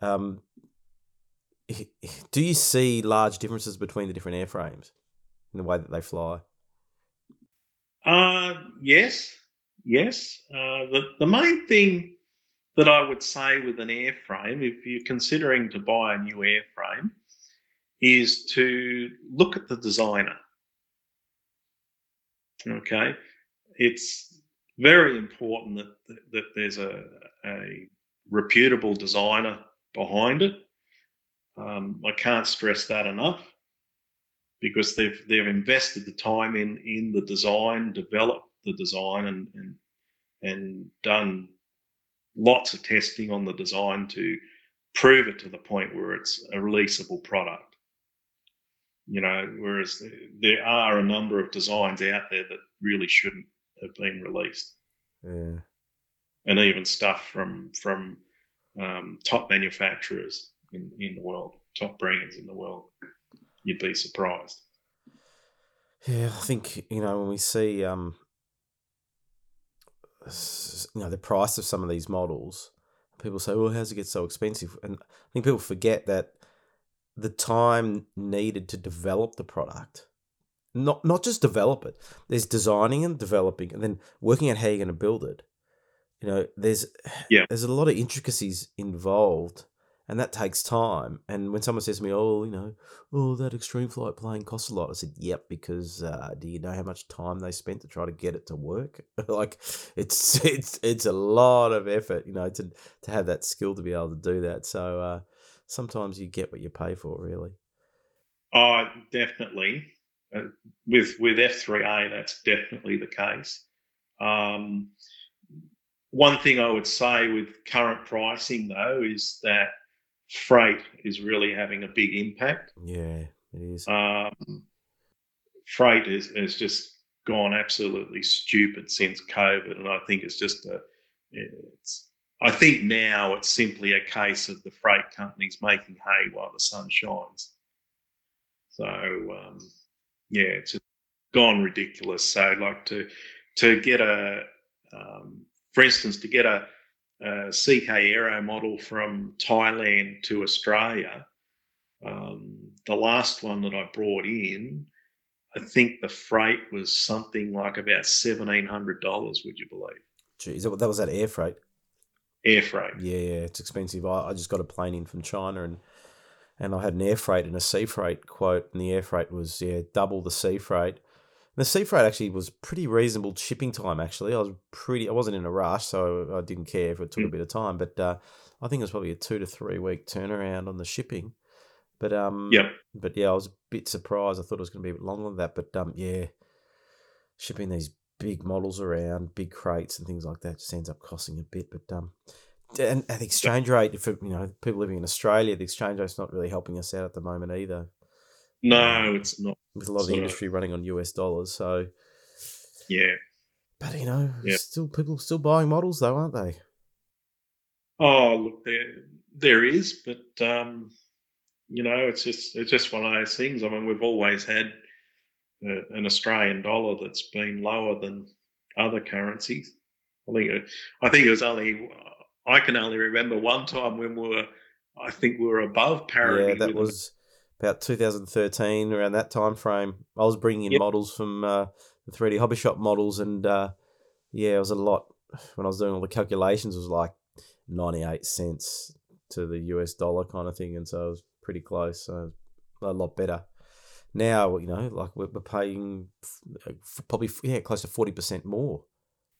um, do you see large differences between the different airframes in the way that they fly? Uh, yes, yes. Uh, the the main thing that I would say with an airframe, if you're considering to buy a new airframe, is to look at the designer. Okay, it's very important that that there's a, a reputable designer behind it. Um, I can't stress that enough because they've they've invested the time in in the design, developed the design, and and and done lots of testing on the design to prove it to the point where it's a releasable product. You know, whereas there are a number of designs out there that really shouldn't have been released. Yeah. And even stuff from from um, top manufacturers in, in the world, top brands in the world. You'd be surprised. Yeah, I think you know when we see um, you know the price of some of these models, people say, "Well, how's it get so expensive?" And I think people forget that the time needed to develop the product, not not just develop it. There's designing and developing, and then working out how you're going to build it. You know, there's Yeah. there's a lot of intricacies involved, and that takes time. And when someone says to me, "Oh, you know, oh that extreme flight plane costs a lot," I said, "Yep," because uh, do you know how much time they spent to try to get it to work? like, it's it's it's a lot of effort, you know, to to have that skill to be able to do that. So uh, sometimes you get what you pay for, really. Oh, definitely. Uh, with with F3A, that's definitely the case. Um, one thing I would say with current pricing, though, is that freight is really having a big impact. Yeah, it is. Um, freight is, has just gone absolutely stupid since COVID, and I think it's just a. It's. I think now it's simply a case of the freight companies making hay while the sun shines. So um, yeah, it's gone ridiculous. So like to to get a, um, for instance, to get a, a CK Aero model from Thailand to Australia, um, the last one that I brought in, I think the freight was something like about seventeen hundred dollars. Would you believe? Geez, that that was that air freight. Air freight. Yeah, yeah, it's expensive. I, I just got a plane in from China and and I had an air freight and a sea freight quote, and the air freight was yeah double the sea freight. The sea freight actually was pretty reasonable shipping time. Actually, I was pretty. I wasn't in a rush, so I didn't care if it took a Mm. bit of time. But uh, I think it was probably a two to three week turnaround on the shipping. But um, Yep. But yeah, I was a bit surprised. I thought it was going to be a bit longer than that. But um, yeah, shipping these big models around, big crates and things like that just ends up costing a bit. But um, and, and the exchange rate for you know people living in Australia, the exchange rate's not really helping us out at the moment either. No, it's not. With a lot of the Sort of. industry running on US dollars, so Yeah. but you know, still people still buying models though, aren't they? Oh, look, there there is, but um, you know, it's just it's just one of those things. I mean, we've always had uh, an Australian dollar that's been lower than other currencies. I think it, I think it was only I can only remember one time when we were I think we were above parity. yeah, that was about 2013 around that time frame. I was bringing in Yep. models from uh, the 3D hobby shop models, and uh, yeah, it was a lot. When I was doing all the calculations, it was like 98 cents to the US dollar kind of thing, and so it was pretty close. So a lot better. Now, you know, like we're, we're paying f- f- probably yeah close to 40 percent more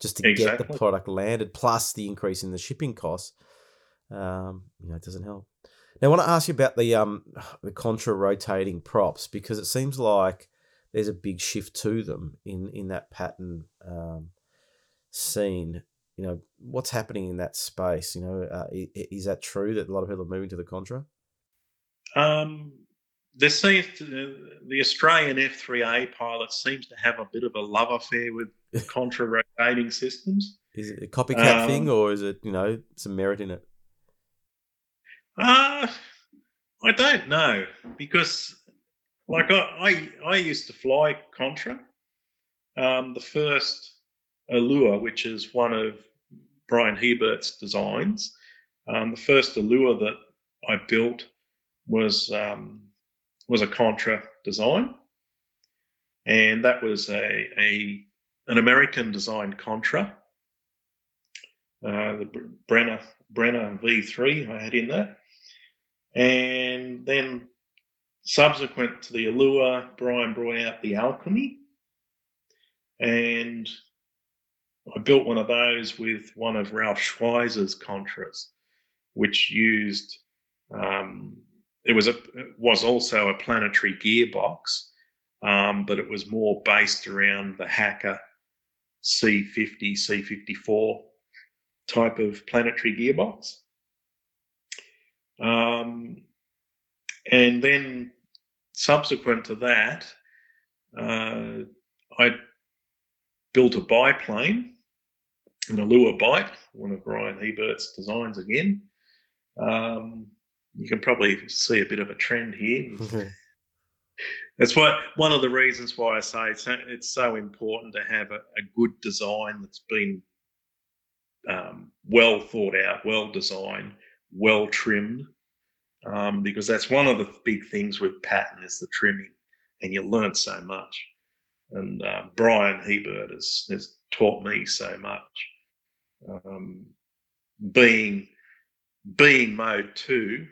just to get the product landed, plus the increase in the shipping costs. Um, you know, it doesn't help. Now, I want to ask you about the um the contra rotating props because it seems like there's a big shift to them in in that pattern um, scene. you know, what's happening in that space? You know, uh, is that true that a lot of people are moving to the Contra? Um, there seems to, the Australian F3A pilot seems to have a bit of a love affair with Contra rotating systems. Is it a copycat um, thing, or is it you know some merit in it? Uh I don't know because, like, I I, I used to fly Contra. Um, the first Allure, which is one of Brian Hebert's designs, um, the first Allure that I built was um, was a Contra design, and that was a, a an American designed Contra. Uh, the Brenner Brenner V3 I had in that, and then subsequent to the Allure, Brian brought out the Alchemy, and I built one of those with one of Ralph Schweizer's Contras, which used um, it was a it was also a planetary gearbox, um, but it was more based around the Hacker C50, C54 type of planetary gearbox. Um, and then subsequent to that, uh, I built a biplane, an Allure bike, one of Brian Hebert's designs again. Um, you can probably see a bit of a trend here. Mm-hmm. That's what one of the reasons why I say it's, it's so important to have a, a good design that's been um, well thought out, well designed, well trimmed, um, because that's one of the big things with pattern is the trimming, and you learn so much. And uh, Brian Hebert has, has taught me so much. Um, being being mode two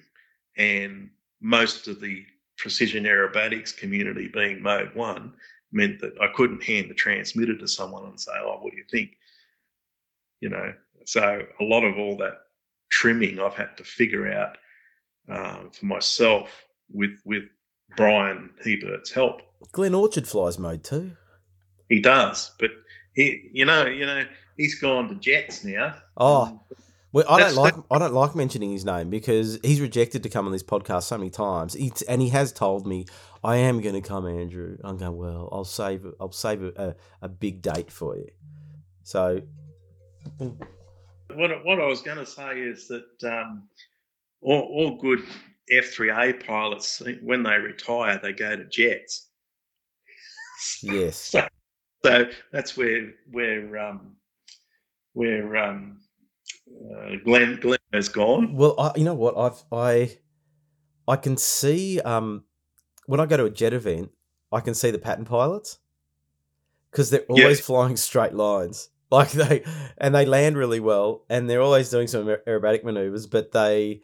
and most of the precision aerobatics community being mode one meant that I couldn't hand the transmitter to someone and say, "Oh, what do you think?" You know, so a lot of all that trimming I've had to figure out uh, for myself with with Brian Hebert's help. Glenn Orchard flies mode too. He does, but he, you know, you know, he's gone to jets now. Oh, well, I don't like I don't like mentioning his name because he's rejected to come on this podcast so many times. He, and he has told me, "I am going to come, Andrew." I'm going, "Well, I'll save I'll save a, a big date for you." So, what what I was going to say is that um, all, all good F3A pilots, when they retire, they go to jets. Yes. so, so that's where where um, where um, uh, Glenn Glenn has gone. Well, I, you know what I've I I can see um, when I go to a jet event, I can see the pattern pilots because they're always flying straight lines. Like they and they land really well, and they're always doing some aerobatic maneuvers, but they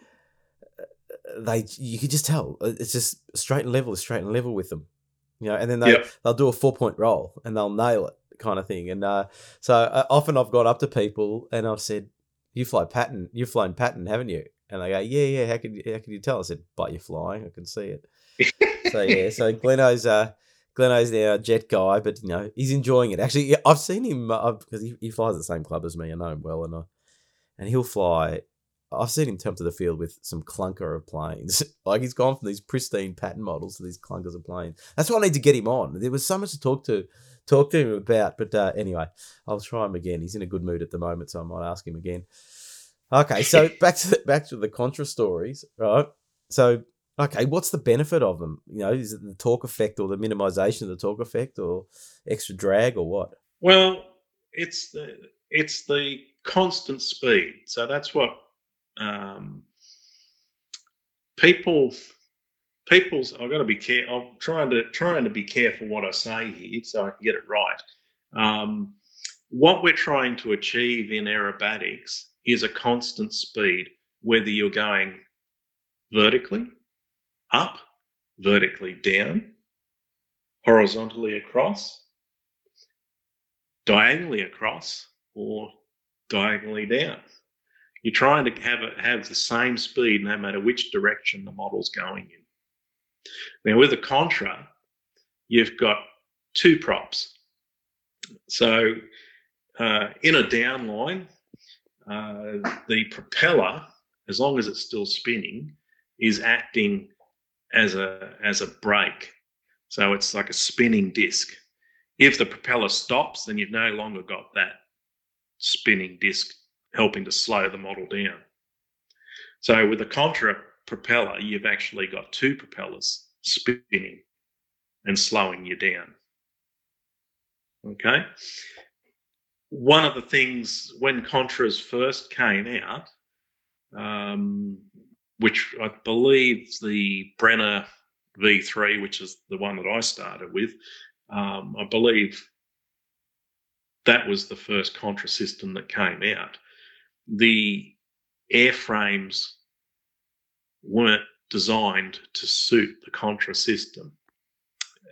they you could just tell uh, it's just straight and level, straight and level with them, you know. And then they yep. they'll do a four point roll and they'll nail it, kind of thing. And uh, so uh, often I've gone up to people and I've said, "You fly pattern, you've flown pattern, haven't you?" And they go, "Yeah, yeah. How can how can you tell?" I said, "But you're flying. I can see it." so yeah, so Gleno's uh. Gleno's now a jet guy, but you know he's enjoying it. Actually, yeah, I've seen him because uh, he, he flies the same club as me. I know him well, and I, and he'll fly I've seen him come to the field with some clunker of planes. like he's gone from these pristine pattern models to these clunkers of planes. That's why I need to get him on. There was so much to talk to talk to him about. But uh, anyway, I'll try him again. He's in a good mood at the moment, so I might ask him again. Okay, so back to the, back to the contra stories, right? So okay, what's the benefit of them? You know, is it the torque effect or the minimization of the torque effect or extra drag or what? Well, it's the it's the constant speed. So that's what um, people people's I've got to be careful. I'm trying to trying to be careful what I say here so I can get it right. Um, what we're trying to achieve in aerobatics is a constant speed, whether you're going vertically up, vertically down, horizontally across, diagonally across, or diagonally down. You're trying to have have the same speed no matter which direction the model's going in. Now with a contra, you've got two props. So uh, in a down line, uh, the propeller, as long as it's still spinning, is acting as a as a brake. So it's like a spinning disc. If the propeller stops, then you've no longer got that spinning disc helping to slow the model down. So with a contra propeller, you've actually got two propellers spinning and slowing you down. Okay. One of the things when Contras first came out, um, which I believe the Brenner V3, which is the one that I started with, um, I believe that was the first Contra system that came out. The airframes weren't designed to suit the Contra system.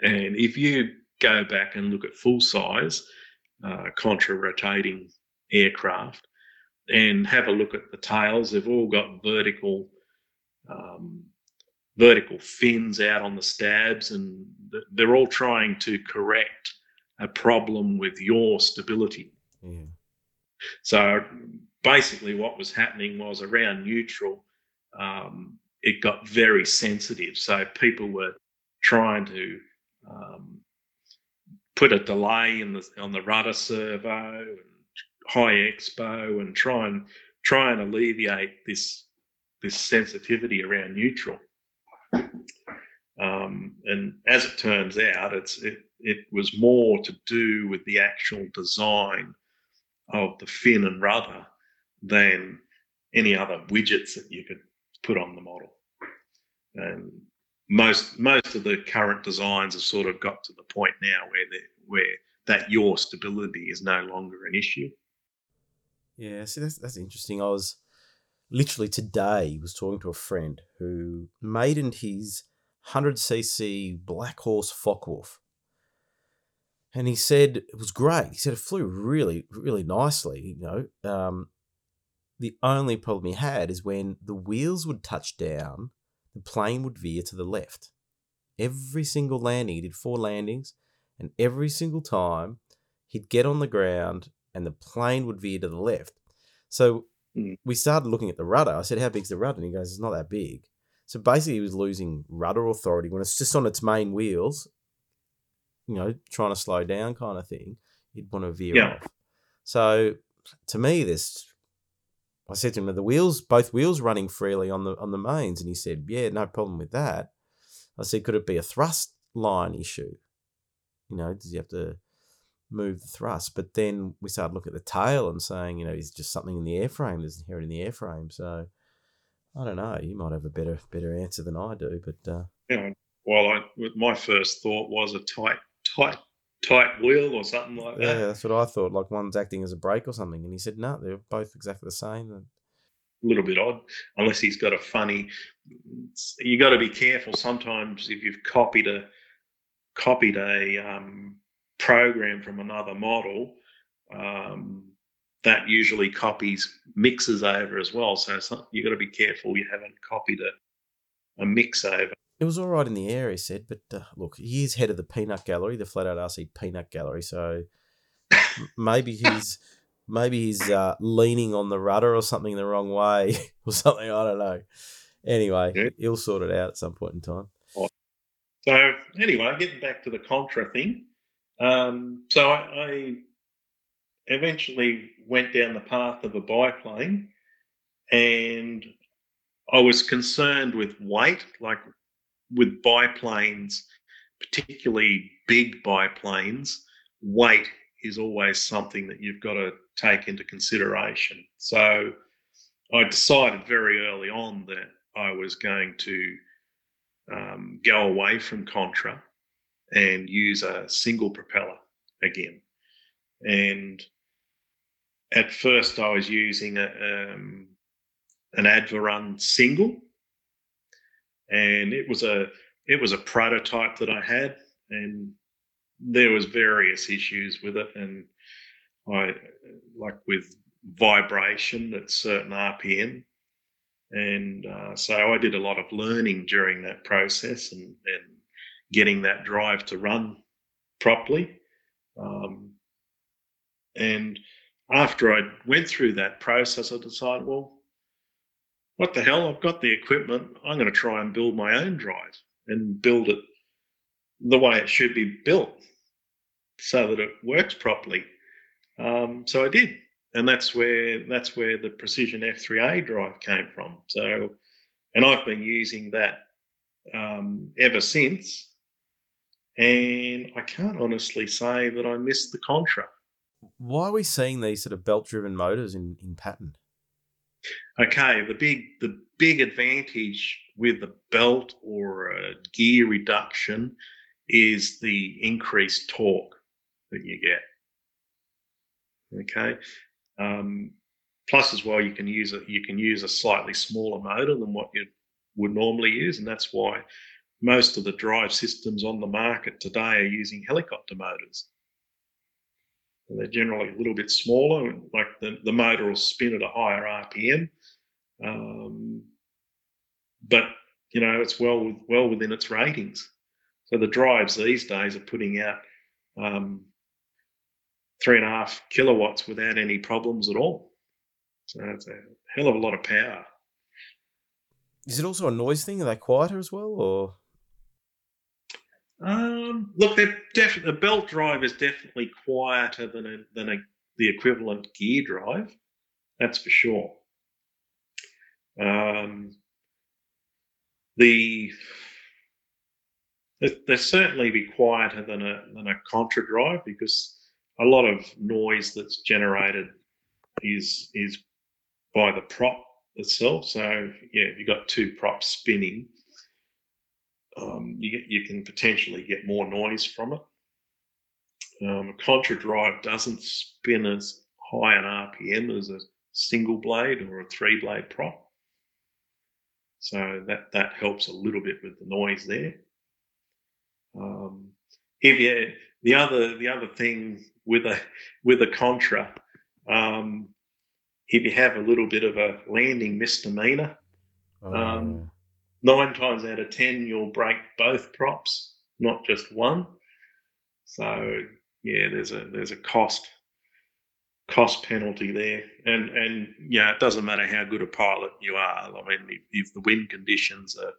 And if you go back and look at full size uh, Contra rotating aircraft and have a look at the tails, they've all got vertical um, vertical fins out on the stabs, and they're all trying to correct a problem with your stability. Yeah. So basically, what was happening was around neutral, um, it got very sensitive. So people were trying to um, put a delay in the on the rudder servo and high expo and try and try and alleviate this this sensitivity around neutral. Um, and as it turns out, it's it, it was more to do with the actual design of the fin and rudder than any other widgets that you could put on the model. And most most of the current designs have sort of got to the point now where where that yaw stability is no longer an issue. Yeah, see that's that's interesting. I was literally today was talking to a friend who maidened his 100cc Black Horse Focke-Wulf. And he said it was great. He said it flew really, really nicely. You know, um, the only problem he had is when the wheels would touch down, the plane would veer to the left. Every single landing, he did four landings, and every single time he'd get on the ground and the plane would veer to the left. So mm. we started looking at the rudder. I said, How big's the rudder? And he goes, It's not that big. So basically, he was losing rudder authority when it's just on its main wheels, you know, trying to slow down kind of thing. He'd want to veer yeah. off. So to me, this, I said to him, "Are the wheels, both wheels running freely on the on the mains, and he said, yeah, no problem with that. I said, could it be a thrust line issue? You know, does he have to move the thrust? But then we started looking at the tail and saying, you know, is just something in the airframe that's inherent in the airframe. So I don't know. You might have a better better answer than I do, but uh... yeah. Well, I, my first thought was a tight, tight, tight wheel or something like that. Yeah, that's what I thought. Like one's acting as a brake or something, and he said no, they're both exactly the same. A little bit odd, unless he's got a funny. You got to be careful sometimes if you've copied a copied a um, program from another model. Um, that usually copies mixes over as well. So you've got to be careful you haven't copied a, a mix over. It was all right in the air, he said, but uh, look, he is head of the Peanut Gallery, the Flat Out RC Peanut Gallery. So maybe he's maybe he's uh, leaning on the rudder or something the wrong way or something. I don't know. Anyway, yeah. he'll sort it out at some point in time. So anyway, getting back to the contra thing. Um, so I, I eventually went down the path of a biplane and I was concerned with weight, like with biplanes, particularly big biplanes, weight is always something that you've got to take into consideration. So I decided very early on that I was going to um, go away from Contra and use a single propeller again. And at first I was using a, um, an Advarun single, and it was a it was a prototype that I had, and there was various issues with it, and I like with vibration at certain RPM, and uh, so I did a lot of learning during that process and, and getting that drive to run properly, um, and after I went through that process, I decided, well, what the hell? I've got the equipment. I'm going to try and build my own drive and build it the way it should be built so that it works properly. Um, so I did, and that's where that's where the Precision F3A drive came from. So, and I've been using that um, ever since. And I can't honestly say that I missed the Contra. Why are we seeing these sort of belt-driven motors in in pattern? Okay, the big the big advantage with the belt or a gear reduction is the increased torque that you get. Okay. Um, plus, as well, you can use a you can use a slightly smaller motor than what you would normally use, and that's why most of the drive systems on the market today are using helicopter motors. And they're generally a little bit smaller, like the, the motor will spin at a higher RPM, um, but you know it's well well within its ratings. So the drives these days are putting out um, three and a half kilowatts without any problems at all. So that's a hell of a lot of power. Is it also a noise thing? Are they quieter as well, or? Um, look, they're the belt drive is definitely quieter than a, than a, the equivalent gear drive. That's for sure. Um, the they certainly be quieter than a than a contra drive because a lot of noise that's generated is is by the prop itself. So yeah, if you've got two props spinning, um, you you can potentially get more noise from it. Um, a contra drive doesn't spin as high an RPM as a single blade or a three blade prop. So that that helps a little bit with the noise there. Um, if you the other the other thing with a with a contra, um, if you have a little bit of a landing misdemeanor, um, oh. nine times out of ten you'll break both props, not just one. So yeah, there's a there's a cost cost penalty there, and and yeah, it doesn't matter how good a pilot you are. I mean, if, if the wind conditions are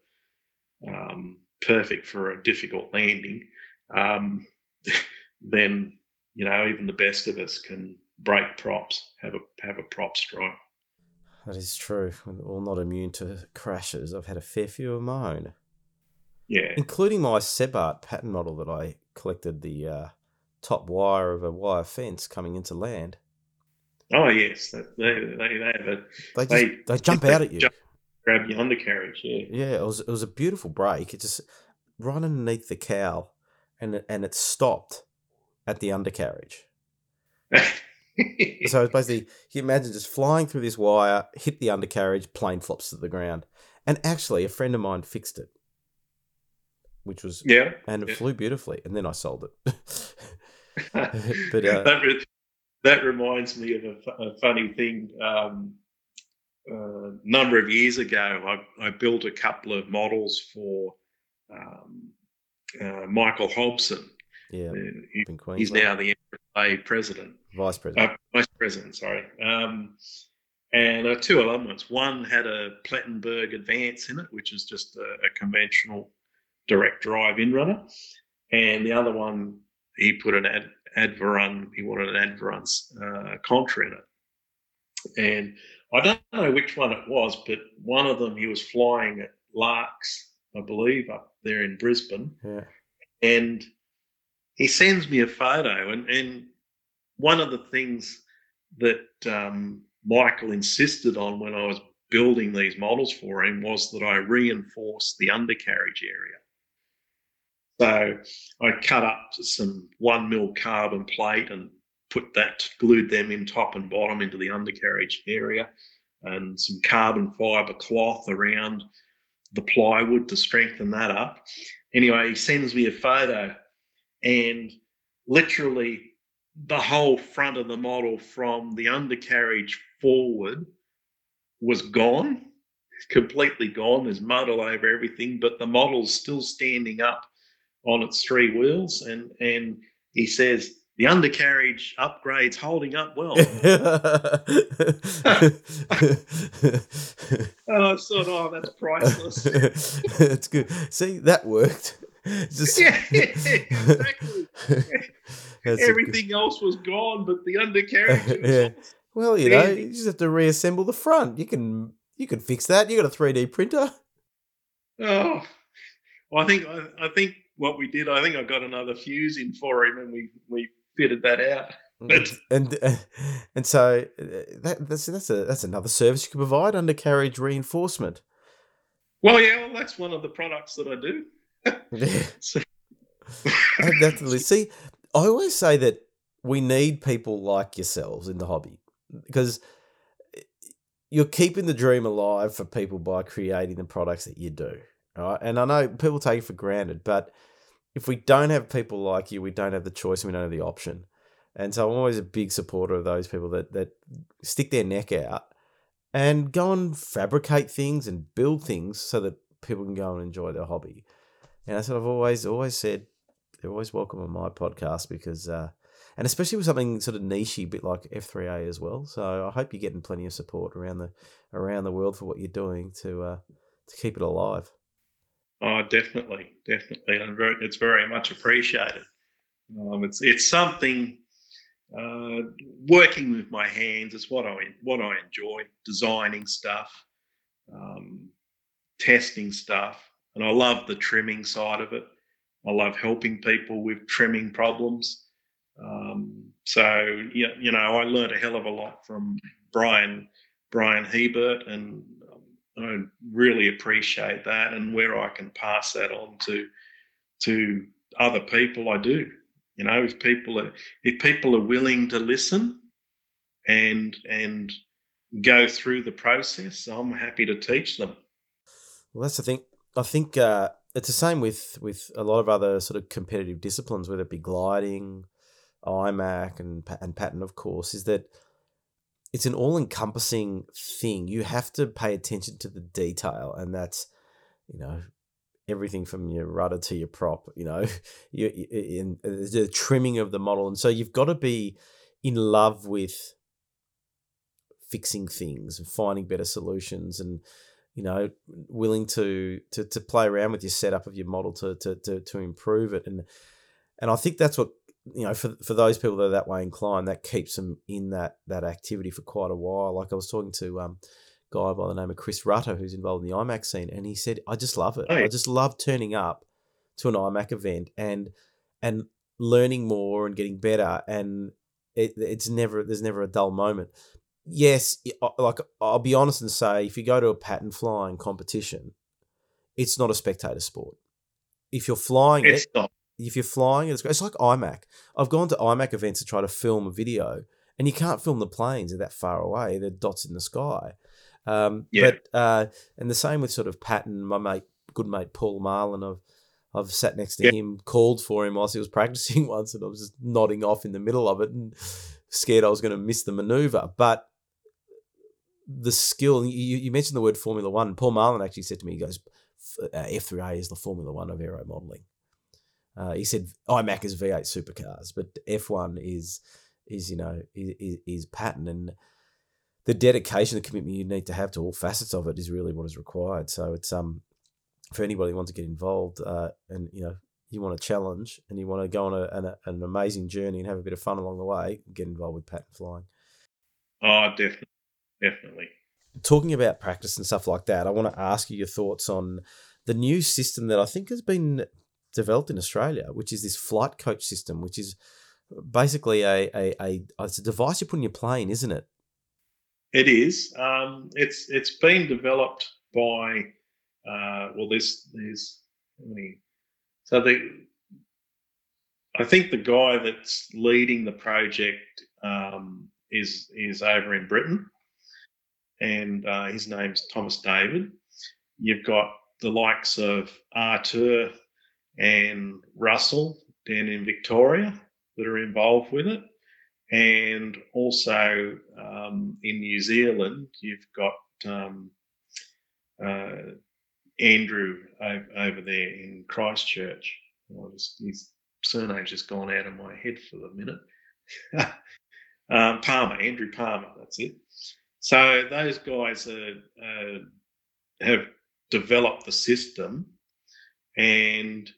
um, perfect for a difficult landing, um, then you know even the best of us can break props, have a have a prop strike. That is true. We're all not immune to crashes. I've had a fair few of my own. Yeah, including my Sebart pattern model that I collected the uh, top wire of a wire fence coming into land. Oh yes, they they they, they have a, they, just, they, they jump out at you. Jump, grab the undercarriage. Yeah. Yeah, it was it was a beautiful break. It just right underneath the cow, and it, and it stopped at the undercarriage. so it's basically you imagine just flying through this wire, hit the undercarriage, plane flops to the ground. And actually, a friend of mine fixed it, which was yeah, and it yeah. flew beautifully. And then I sold it. but uh, that, reminds me of a, a funny thing. Um, a number of years ago, I, I, built a couple of models for um, uh, Michael Hobson. Yeah, uh, he, he's now the NRA president, vice president, uh, vice president. Sorry. Um, and uh, two ones. One had a Plettenberg Advance in it, which is just a, a conventional direct drive in runner, and the other one he put an ad, Adverum. He wanted an Adverum uh, contra in it, and I don't know which one it was, but one of them he was flying at Larks, I believe, up there in Brisbane. Yeah. And he sends me a photo, and, and one of the things that um, Michael insisted on when I was building these models for him was that I reinforce the undercarriage area. So I cut up some one mil carbon plate and put that, glued them in top and bottom into the undercarriage area, and some carbon fiber cloth around the plywood to strengthen that up. Anyway, he sends me a photo, and literally the whole front of the model from the undercarriage forward was gone, completely gone. There's mud all over everything, but the model's still standing up on its three wheels. And and he says, the undercarriage upgrades holding up well. and I thought, oh, that's priceless. it's good. See, that worked. Just... Yeah, exactly. Everything else was gone, but the undercarriage. yeah. Well, you know, you just have to reassemble the front. You can you can fix that. You got a three D printer. Oh, well, I think I, I, think what we did. I think I got another fuse in for him, and we we fitted that out. But, and and, and so uh, that, that's that's a that's another service you can provide undercarriage reinforcement. Well, yeah, well, that's one of the products that I do. yeah. definitely. See, I always say that we need people like yourselves in the hobby because you're keeping the dream alive for people by creating the products that you do. Right? And I know people take it for granted, but if we don't have people like you, we don't have the choice and we don't have the option. And so I'm always a big supporter of those people that that stick their neck out and go and fabricate things and build things so that people can go and enjoy their hobby. And that's what I've always always said. They're always welcome on my podcast because, uh, and especially with something sort of nichey, bit like F3A as well. So I hope you're getting plenty of support around the around the world for what you're doing to uh, to keep it alive. Oh, definitely, definitely, and very, it's very much appreciated. Um, it's it's something. Uh, working with my hands is what I what I enjoy. Designing stuff, um, testing stuff, and I love the trimming side of it. I love helping people with trimming problems. Um, so yeah, you know, I learned a hell of a lot from Brian Brian Hebert and I really appreciate that, and where I can pass that on to to other people, I do. You know, if people are if people are willing to listen and and go through the process, I'm happy to teach them. Well, that's the thing. I think uh, it's the same with with a lot of other sort of competitive disciplines, whether it be gliding, IMAC, and and pattern, of course, is that it's an all encompassing thing. You have to pay attention to the detail, and that's you know everything from your rudder to your prop. You know, you, in uh, the trimming of the model, and so you've got to be in love with fixing things and finding better solutions and you know willing to to to play around with your setup of your model to to to, to improve it and and I think that's what you know, for for those people that are that way inclined, that keeps them in that that activity for quite a while. Like I was talking to um, a guy by the name of Chris Rutter, who's involved in the IMAC scene, and he said, "I just love it. Oh, yeah. I just love turning up to an IMAC event and and learning more and getting better. And it, it's never there's never a dull moment. Yes, like I'll be honest and say, if you go to a pattern flying competition, it's not a spectator sport. If you're flying it's it, not if you're flying, it's, it's like IMAC. I've gone to IMAC events to try to film a video, and you can't film the planes; they're that far away. They're dots in the sky. Um, yeah. But uh, and the same with sort of pattern, my mate, good mate Paul Marlin. I've I've sat next to yeah. him, called for him whilst he was practicing once, and I was just nodding off in the middle of it and scared I was going to miss the maneuver. But the skill, you, you mentioned the word Formula One. Paul Marlin actually said to me, he goes, F3A is the Formula One of aero modeling. Uh, he said IMAC is V8 supercars, but F1 is is you know is, is pattern and the dedication, the commitment you need to have to all facets of it is really what is required. So it's um for anybody who wants to get involved uh, and you know you want a challenge and you want to go on a, an, an amazing journey and have a bit of fun along the way, get involved with pattern flying. Oh, definitely, definitely. Talking about practice and stuff like that, I want to ask you your thoughts on the new system that I think has been developed in Australia, which is this flight coach system, which is basically a, a, a it's a device you put in your plane, isn't it? It is. Um, it's it's been developed by uh, well, this there's there's. So the I think the guy that's leading the project um, is is over in Britain, and uh, his name's Thomas David. You've got the likes of Artur and Russell down in Victoria that are involved with it. And also um, in New Zealand, you've got um, uh, Andrew over, there in Christchurch. Just, he's surname's just gone out of my head for the minute. um, Palmer, Andrew Palmer, that's it. So those guys are, uh, have developed the system, and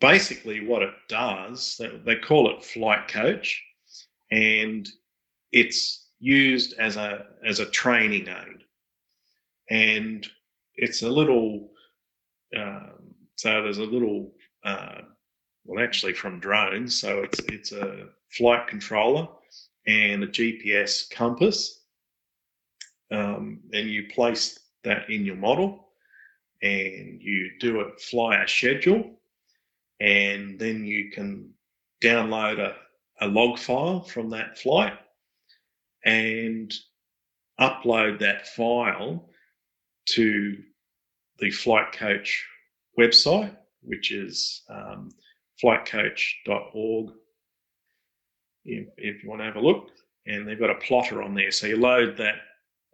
basically what it does, they, they call it Flight Coach, and it's used as a as a training aid, and it's a little. Um, so there's a little, uh, well, actually from drones. So it's it's a flight controller and a GPS compass, um, and you place that in your model, and you do a flyer schedule, and then you can download a, a log file from that flight and upload that file to the flight coach website, which is um, flightcoach.org. If, if, you want to have a look, and they've got a plotter on there. So you load that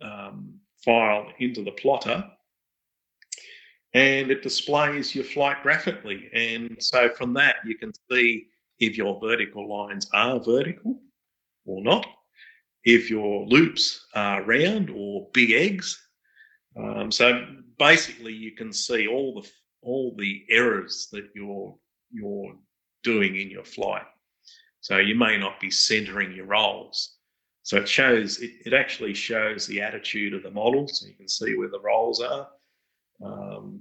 um, file into the plotter, and it displays your flight graphically. And so from that, you can see if your vertical lines are vertical or not, if your loops are round or big eggs. Um, so basically, you can see all the all the errors that you're you're doing in your flight. So you may not be centering your rolls. So it shows it, it actually shows the attitude of the model, so you can see where the rolls are, um,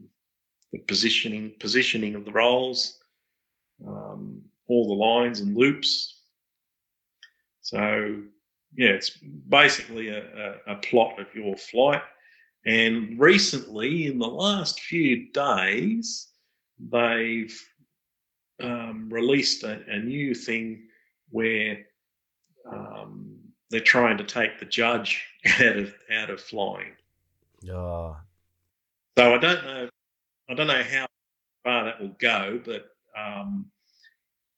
the positioning positioning of the rolls, um, all the lines and loops. So yeah, it's basically a, a, a plot of your flight. And recently, in the last few days, they've um, released a, a, new thing where um, they're trying to take the judge out of out of flying. Oh. So I don't know. I don't know how far that will go, but um,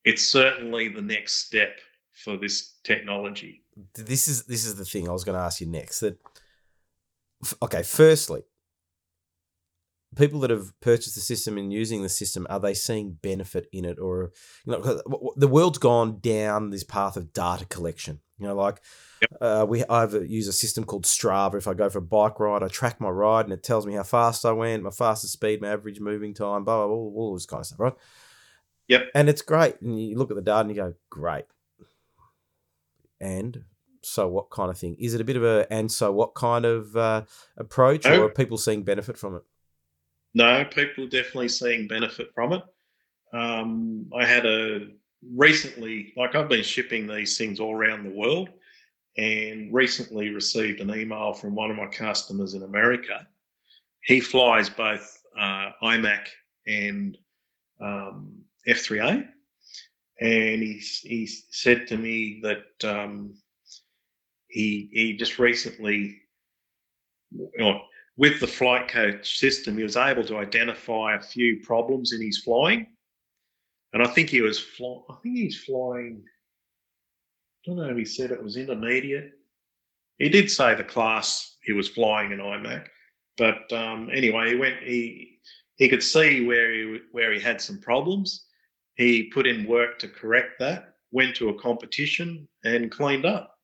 it's certainly the next step for this technology. This is this is the thing I was going to ask you next. That okay, firstly, people that have purchased the system and using the system are they seeing benefit in it or you know the world's gone down this path of data collection you know like yep. uh, we i use a system called strava if i go for a bike ride i track my ride and it tells me how fast i went my fastest speed my average moving time blah blah, blah all, all this kind of stuff right yep and it's great and you look at the data and you go great and so what kind of thing? Is it a bit of a and so what kind of uh, approach, no. or are people seeing benefit from it? No, people are definitely seeing benefit from it. Um, I had a recently, like I've been shipping these things all around the world, and recently received an email from one of my customers in America. He flies both uh, IMAC and um, F3A, and he he said to me that um, he he just recently, with the flight coach system, he was able to identify a few problems in his flying, and I think he was flying. I think he's flying. I don't know if he said it was intermediate. He did say the class he was flying in IMAC, but um, anyway, he went. He he could see where he where he had some problems. He put in work to correct that. Went to a competition and cleaned up.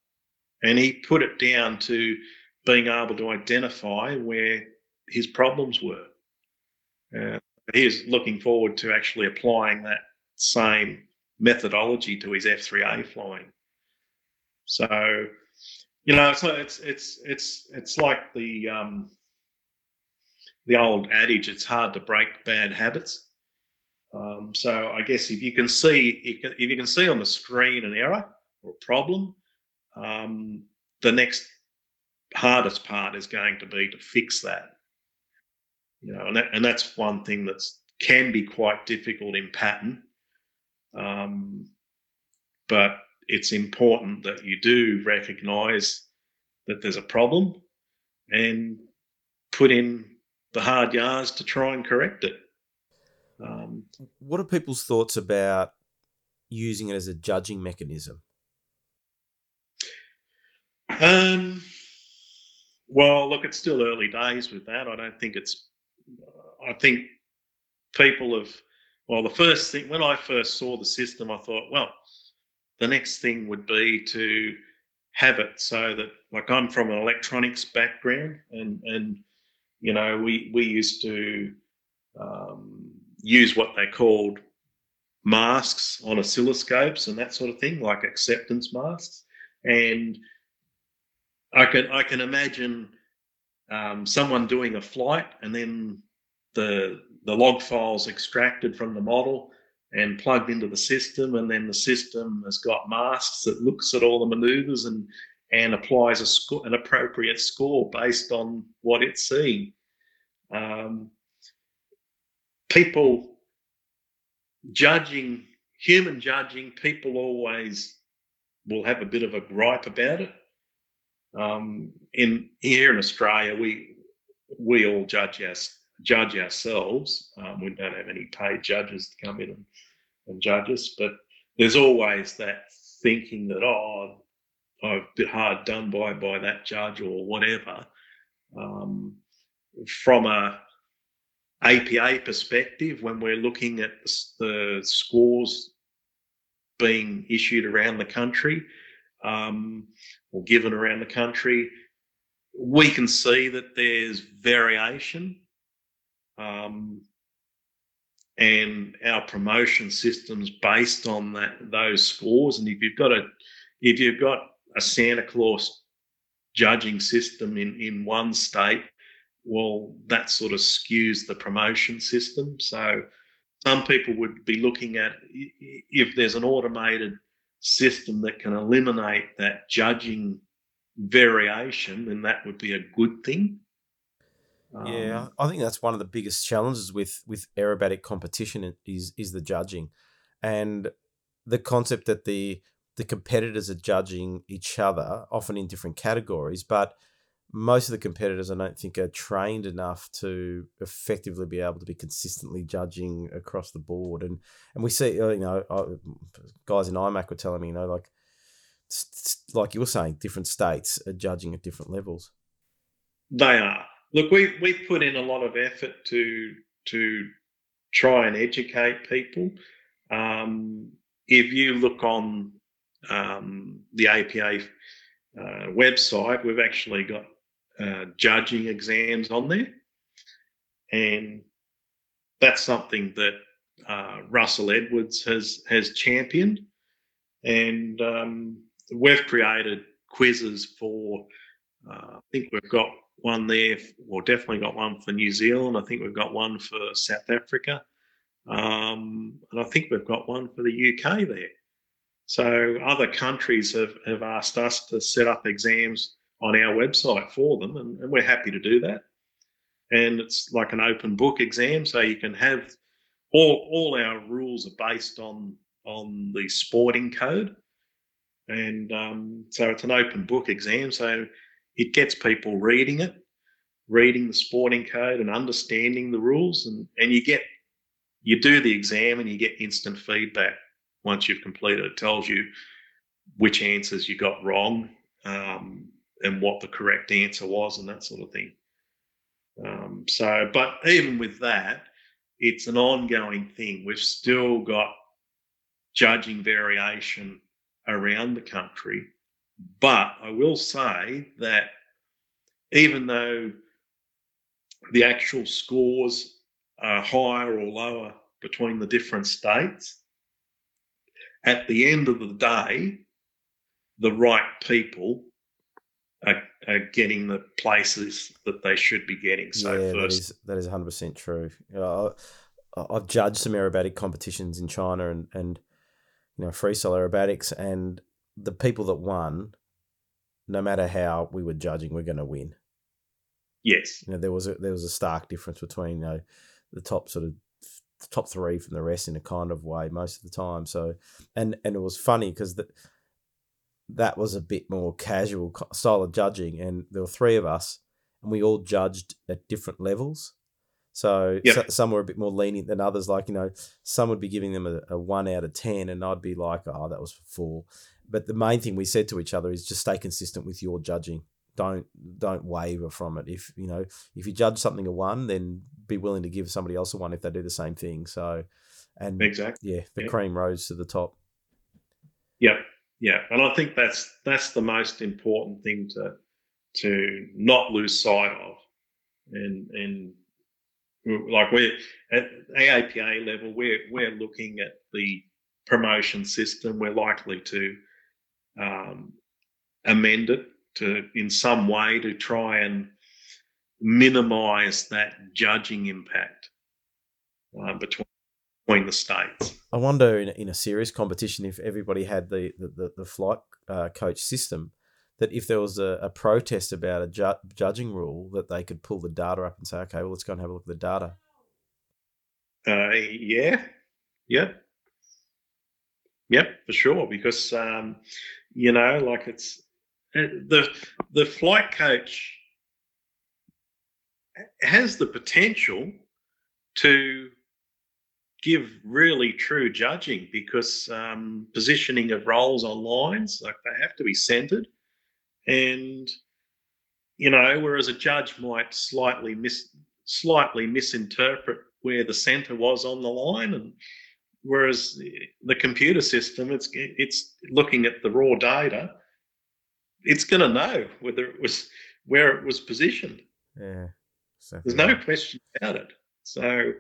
And he put it down to being able to identify where his problems were. Uh, he's looking forward to actually applying that same methodology to his F3A flying. So, you know, so it's it's it's it's like the um, the old adage: it's hard to break bad habits. Um, so, I guess if you can see if you can see on the screen an error or a problem, um, the next hardest part is going to be to fix that. You know, and, that, and that's one thing that can be quite difficult in pattern. Um, but it's important that you do recognise that there's a problem and put in the hard yards to try and correct it. Um, what are people's thoughts about using it as a judging mechanism? Um, well, look, it's still early days with that. I don't think it's. I think people have well, the first thing when I first saw the system, I thought, well, the next thing would be to have it so that, like, I'm from an electronics background, and and you know, we we used to um, use what they called masks on oscilloscopes and that sort of thing, like acceptance masks. And I can I can imagine um, someone doing a flight and then the the log files extracted from the model and plugged into the system, and then the system has got masks that looks at all the manoeuvres and and applies a an appropriate score based on what it's seeing. Um, people judging, human judging, people always will have a bit of a gripe about it. Um, in here in Australia, we we all judge us judge ourselves. Um, we don't have any paid judges to come in and, and judge us, but there's always that thinking that oh, I've been hard done by by that judge or whatever. Um, from a APA perspective, when we're looking at the scores being issued around the country um, or given around the country, we can see that there's variation. Um, and our promotion systems based on that those scores. And if you've got a if you've got a Santa Claus judging system in in one state well, that sort of skews the promotion system. So some people would be looking at if there's an automated system that can eliminate that judging variation, then that would be a good thing. Yeah, um, I think that's one of the biggest challenges with with aerobatic competition is is the judging, and the concept that the the competitors are judging each other, often in different categories, but most of the competitors I don't think are trained enough to effectively be able to be consistently judging across the board. And and we see, uh, you know, guys in IMAC were telling me, you know, like like you were saying, different states are judging at different levels. They are. Look, we we put in a lot of effort to to try and educate people. Um, if you look on um, the APA uh, website, we've actually got uh, judging exams on there. And that's something that uh, Russell Edwards has has championed, and um, we've created quizzes for. Uh, I think we've got one there, or definitely got one for New Zealand. I think we've got one for South Africa, um, and I think we've got one for the UK there. So other countries have, have asked us to set up exams on our website for them, and, and we're happy to do that. And it's like an open book exam, so you can have all all our rules are based on on the sporting code, and um, so it's an open book exam. So it gets people reading it, reading the sporting code, and understanding the rules, and and you get you do the exam and you get instant feedback once you've completed. It tells you which answers you got wrong, um, and what the correct answer was and that sort of thing. Um, so, but even with that, it's an ongoing thing. We've still got judging variation around the country. But I will say that even though the actual scores are higher or lower between the different states, at the end of the day, the right people are, are getting the places that they should be getting. So yeah, first, that is that is 100% true. Uh, I've judged some aerobatic competitions in China and and you know freestyle aerobatics, and the people that won, no matter how we were judging, we're going to win. Yes, you know there was a there was a stark difference between you know the top sort of top three from the rest in a kind of way most of the time. So and and it was funny because the that was a bit more casual style of judging, and there were three of us, and we all judged at different levels. So, yep. so some were a bit more lenient than others. Like you know, some would be giving them a, a one out of ten, and I'd be like, "Oh, that was four. But the main thing we said to each other is just stay consistent with your judging. Don't don't waver from it. If you know if you judge something a one, then be willing to give somebody else a one if they do the same thing. So, and exactly. yeah, the Yeah. cream rose to the top. Yeah, yeah, and I think that's that's the most important thing to to not lose sight of, and and like we're at AAPA level, we're we're looking at the promotion system. We're likely to um, amend it to in some way to try and minimise that judging impact uh, between between the states. I wonder in, in a serious competition if everybody had the the, the, the flight uh, coach system that if there was a, a protest about a ju- judging rule that they could pull the data up and say okay well let's go and have a look at the data Uh, yeah, yeah, yep, for sure. Because um, you know, like it's uh, the the flight coach has the potential to give really true judging because um, positioning of rolls on lines like they have to be centered. And you know whereas a judge might slightly mis slightly misinterpret where the center was on the line and whereas the, computer system it's it's looking at the raw data it's going to know whether it was where it was positioned. Yeah exactly there's no question about it. So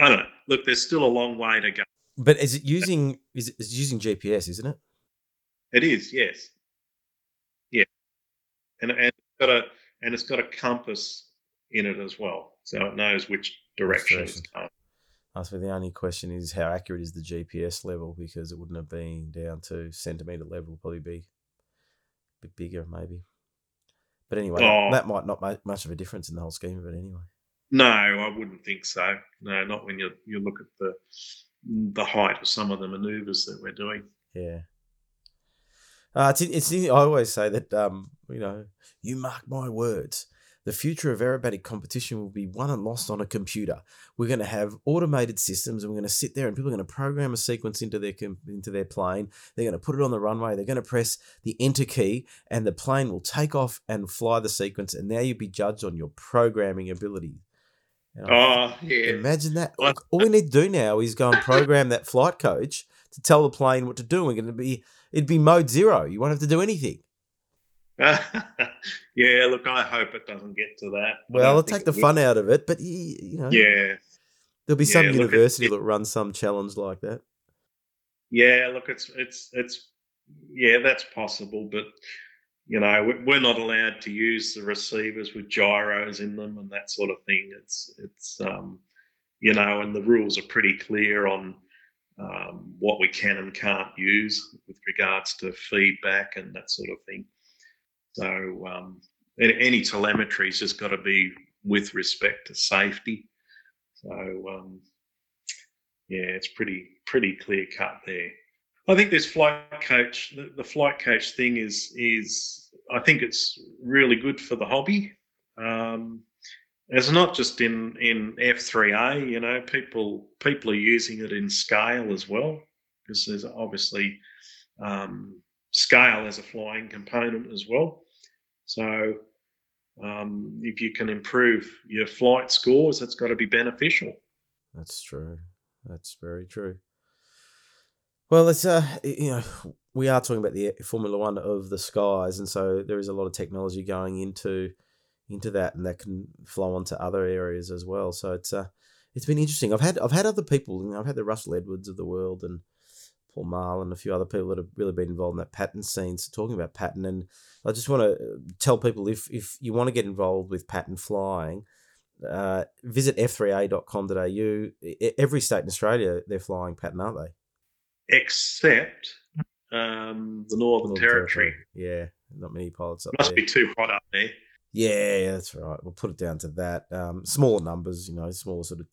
i don't know. Look there's still a long way to go. But is it using is it is using gps isn't it? It is yes. Yeah. And and it's got a and it's got a compass in it as well so it knows which direction it's going. I suppose the only question is how accurate is the GPS level because it wouldn't have been down to centimeter level, probably be a bit bigger maybe. But anyway, that- Oh. that might not make much of a difference in the whole scheme of it anyway. No, I wouldn't think so. No, not when you you look at the the height of some of the manoeuvres that we're doing. Yeah. Uh, it's, it's I always say that um, you know you mark my words. The future of aerobatic competition will be won and lost on a computer. We're going to have automated systems, and we're going to sit there, and people are going to program a sequence into their into their plane. They're going to put it on the runway. They're going to press the enter key, and the plane will take off and fly the sequence. And now you'll be judged on your programming ability. Oh, yeah. Imagine that. Well- All we need to do now is go and program that flight coach to tell the plane what to do. We're going to be it'd be mode zero. You won't have to do anything. yeah, look, I hope it doesn't get to that. Well, it'll take the will. fun out of it, but y- you know, Yeah, there'll be some Yeah, look, university it- that runs some challenge like that. yeah. Look, it's it's it's yeah, that's possible, but you know, we- we're not allowed to use the receivers with gyros in them and that sort of thing. It's it's um, you know, and the rules are pretty clear on um, what we can and can't use with regards to feedback and that sort of thing. So um, any telemetry's just got to be with respect to safety. So um, yeah, it's pretty pretty clear cut there. I think this flight coach, the, the flight coach thing is is I think it's really good for the hobby. Um, it's not just in in F3A, you know, people people are using it in scale as well because there's obviously um, scale as a flying component as well. So um, if you can improve your flight scores, that's got to be beneficial. That's true. That's very true. Well, it's uh, you know, we are talking about the Formula One of the skies, and so there is a lot of technology going into into that, and that can flow onto other areas as well. So it's uh, it's been interesting. I've had I've had other people. You know, I've had the Russell Edwards of the world and Paul Marl and a few other people that have really been involved in that pattern scene. So talking about pattern, and I just want to tell people if if you want to get involved with pattern flying. Uh, visit f3a.com.au. E- Every state in Australia, they're flying pattern, aren't they? Except um, the Northern, Northern Territory. Yeah, not many pilots up Must there. be too hot up there. Yeah, yeah, that's right. We'll put it down to that. Um, smaller numbers, you know, smaller sort of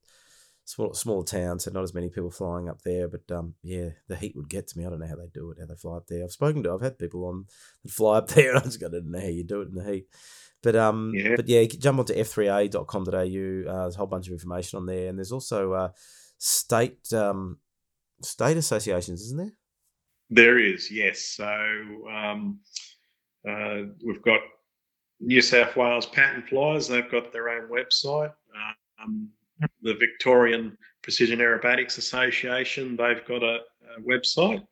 small, smaller towns, so not as many people flying up there. But um, yeah, the heat would get to me. I don't know how they do it, how they fly up there. I've spoken to, I've had people on that fly up there, and I just go, I don't know how you do it in the heat. But um, Yeah. but yeah, jump onto f3a.com.au. Uh, there's a whole bunch of information on there, and there's also uh, state um, state associations, isn't there? There is, yes. So um, uh, we've got New South Wales Pattern Flyers. They've got their own website. Um, the Victorian Precision Aerobatics Association. They've got a, a website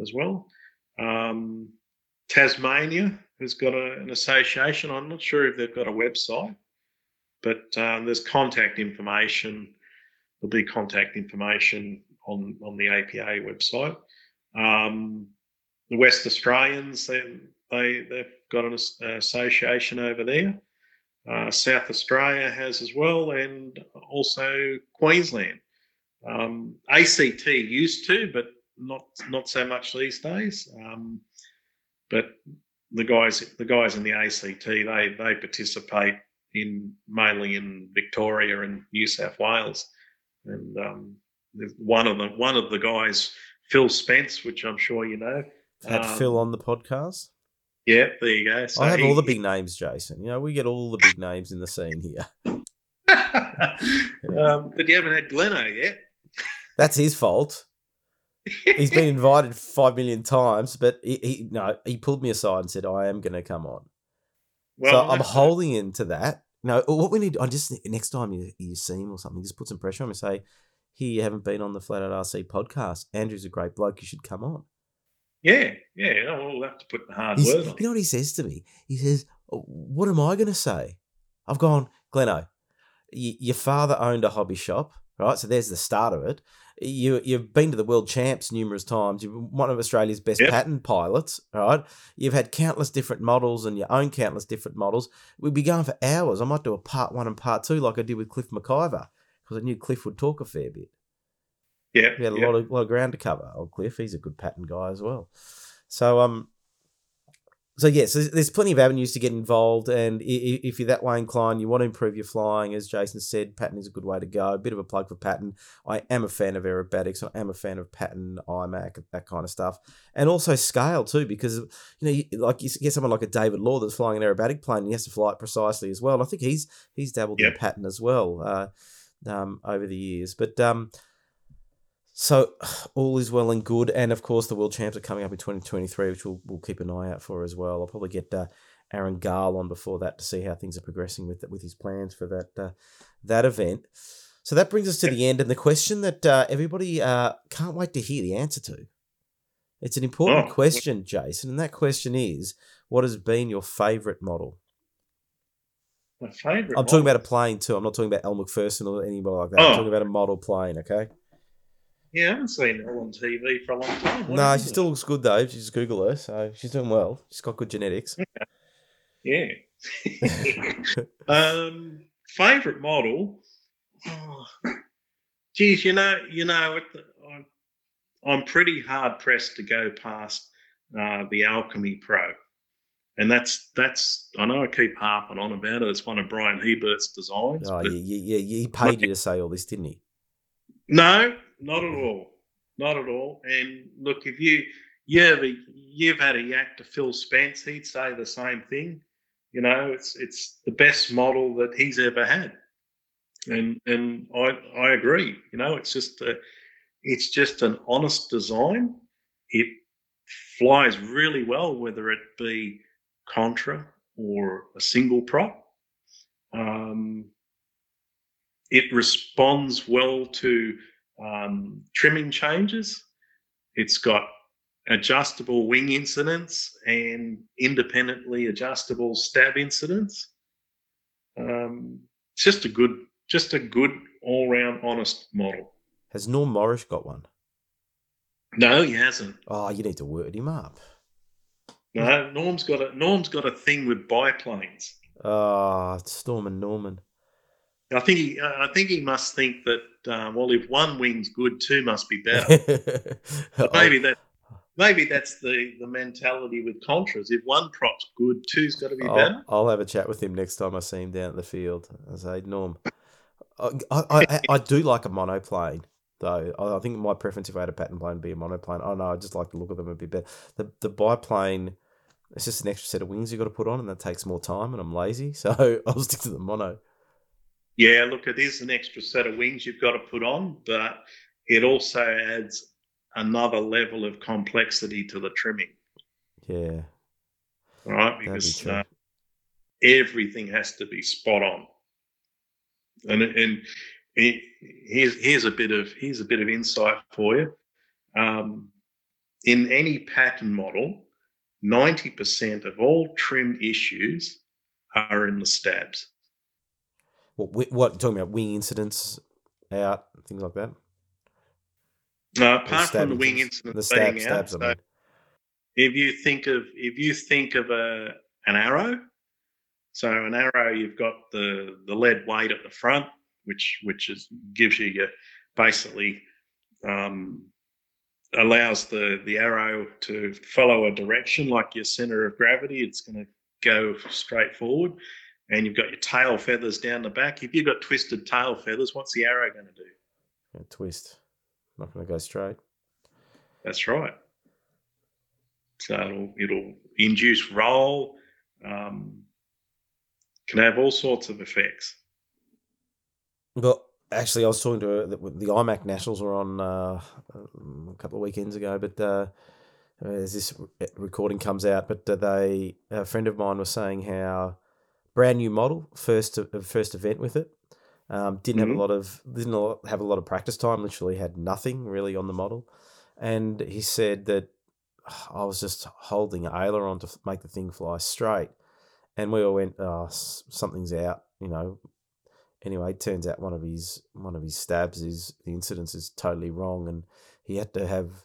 as well. Um, Tasmania has got a, an association. I'm not sure if they've got a website, but um, there's contact information. There'll be contact information on, on the APA website. Um, the West Australians, they, they, they've got an association over there. Uh, South Australia has as well, and also Queensland. Um, ACT used to, but not not so much these days. Um, but the guys the guys in the ACT they they participate in mainly in Victoria and New South Wales, and um, one of the one of the guys, Phil Spence, which I'm sure you know, had um, Phil on the podcast. Yeah, there you go. So I have he, all the big names, Jason. You know, we get all the big names in the scene here. um, but you haven't had Gleno yet. That's his fault. He's been invited five million times, but he, he no, he pulled me aside and said, "I am going to come on." Well, so I'm holding him to that. No, what we need, I just next time you, you see him or something, just put some pressure on him and say, "Here, you haven't been on the Flat Out RC podcast. Andrew's a great bloke. You should come on." Yeah, yeah. we'll have to put the hard He's, word on. You know what he says to me? He says, oh, "What am I going to say?" I've gone, Gleno. Y- your father owned a hobby shop, right? So there's the start of it you you've been to the world champs numerous times. You're one of Australia's best yep. pattern pilots, right? You've had countless different models and you own countless different models. We'd be going for hours. I might do a part one and part two like I did with Cliff McIver because I knew Cliff would talk a fair bit. Yeah, we had a lot of lot of ground to cover. Old Cliff, he's a good pattern guy as well. So um, so yes, yeah, so there's plenty of avenues to get involved, and if you're that way inclined, you want to improve your flying, as Jason said, Pattern is a good way to go. A bit of a plug for Pattern. I am a fan of aerobatics. I am a fan of Pattern, IMAC, that kind of stuff, and also scale too, because you know, like you get someone like a David Law that's flying an aerobatic plane, and he has to fly it precisely as well. And I think he's he's dabbled yep. in Pattern as well uh, um, over the years, but. Um, so all is well and good, and of course the world champs are coming up in 2023, which we'll, we'll keep an eye out for as well. I'll probably get uh, Aaron Garl on before that to see how things are progressing with with his plans for that uh, that event. So that brings us to the end, and the question that uh, everybody uh, can't wait to hear the answer to. It's an important oh. question, Jason, and that question is: What has been your favourite model? My favourite. I'm talking about a plane too. I'm not talking about Elle Macpherson or anybody like that. Oh. I'm talking about a model plane. Okay. Yeah, I haven't seen her on TV for a long time. No, she still looks good though. She's Google her, so she's doing well. She's got good genetics. Yeah. um, favorite model. Oh, geez, you know, you know, I'm pretty hard pressed to go past uh, the Alchemy Pro, and that's that's. I know I keep harping on about it. It's one of Brian Hebert's designs. Oh, yeah, yeah, yeah. He paid you to say all this, didn't he? No, not at all. Not at all. And look, if you you've you've had a yak to Phil Spence, he'd say the same thing. You know, it's it's the best model that he's ever had. And and I I agree. You know, it's just a, it's just an honest design. It flies really well, whether it be contra or a single prop. Um, it responds well to um, trimming changes. It's got adjustable wing incidence and independently adjustable stab incidence. Um, it's just a good, just a good all-round honest model. Has Norm Morris got one? No, he hasn't. Oh, you need to word him up. No, Norm's got a Norm's got a thing with biplanes. Ah, oh, Stormin' Norman. I think he, I think he must think that uh, well, if one wing's good, two must be better. maybe that, maybe that's the the mentality with contras. If one prop's good, two's got to be I'll, better. I'll have a chat with him next time I see him down at the field. I say, Norm, I, I, I, do like a monoplane. Though I think my preference if I had a pattern plane would be a monoplane. I know I just like the look of them a bit better. The the biplane, it's just an extra set of wings you got to put on, and that takes more time. And I'm lazy, so I'll stick to the mono yeah, look, it is an extra set of wings you've got to put on, but it also adds another level of complexity to the trimming. Yeah. Right? Because be uh, everything has to be spot on. And, and here's here's a bit of here's a bit of insight for you. Um, in any pattern model, ninety percent of all trim issues are in the stabs. What what talking about wing incidence out things like that? No, apart from the wing incident the stab, being stabs, out, I mean. so if you think of if you think of a an arrow, so an arrow, you've got the the lead weight at the front, which which is gives you your basically um, allows the the arrow to follow a direction like your center of gravity. It's going to go straight forward, and you've got your tail feathers down the back. If you've got twisted tail feathers, what's the arrow going to do? Yeah, twist. Not going to go straight. That's right. So it'll, it'll induce roll, um, can have all sorts of effects. Well, actually, I was talking to her, the, the IMAC Nationals were on uh, a couple of weekends ago, but uh, as this recording comes out, but uh, they a friend of mine was saying how brand new model, first first event with it, um, didn't Mhm. have a lot of didn't have a lot of practice time. Literally had nothing really on the model, and he said that I was just holding aileron to make the thing fly straight, and we all went, "Oh, something's out," you know. Anyway, it turns out one of his one of his stabs is the incidence is totally wrong, and he had to have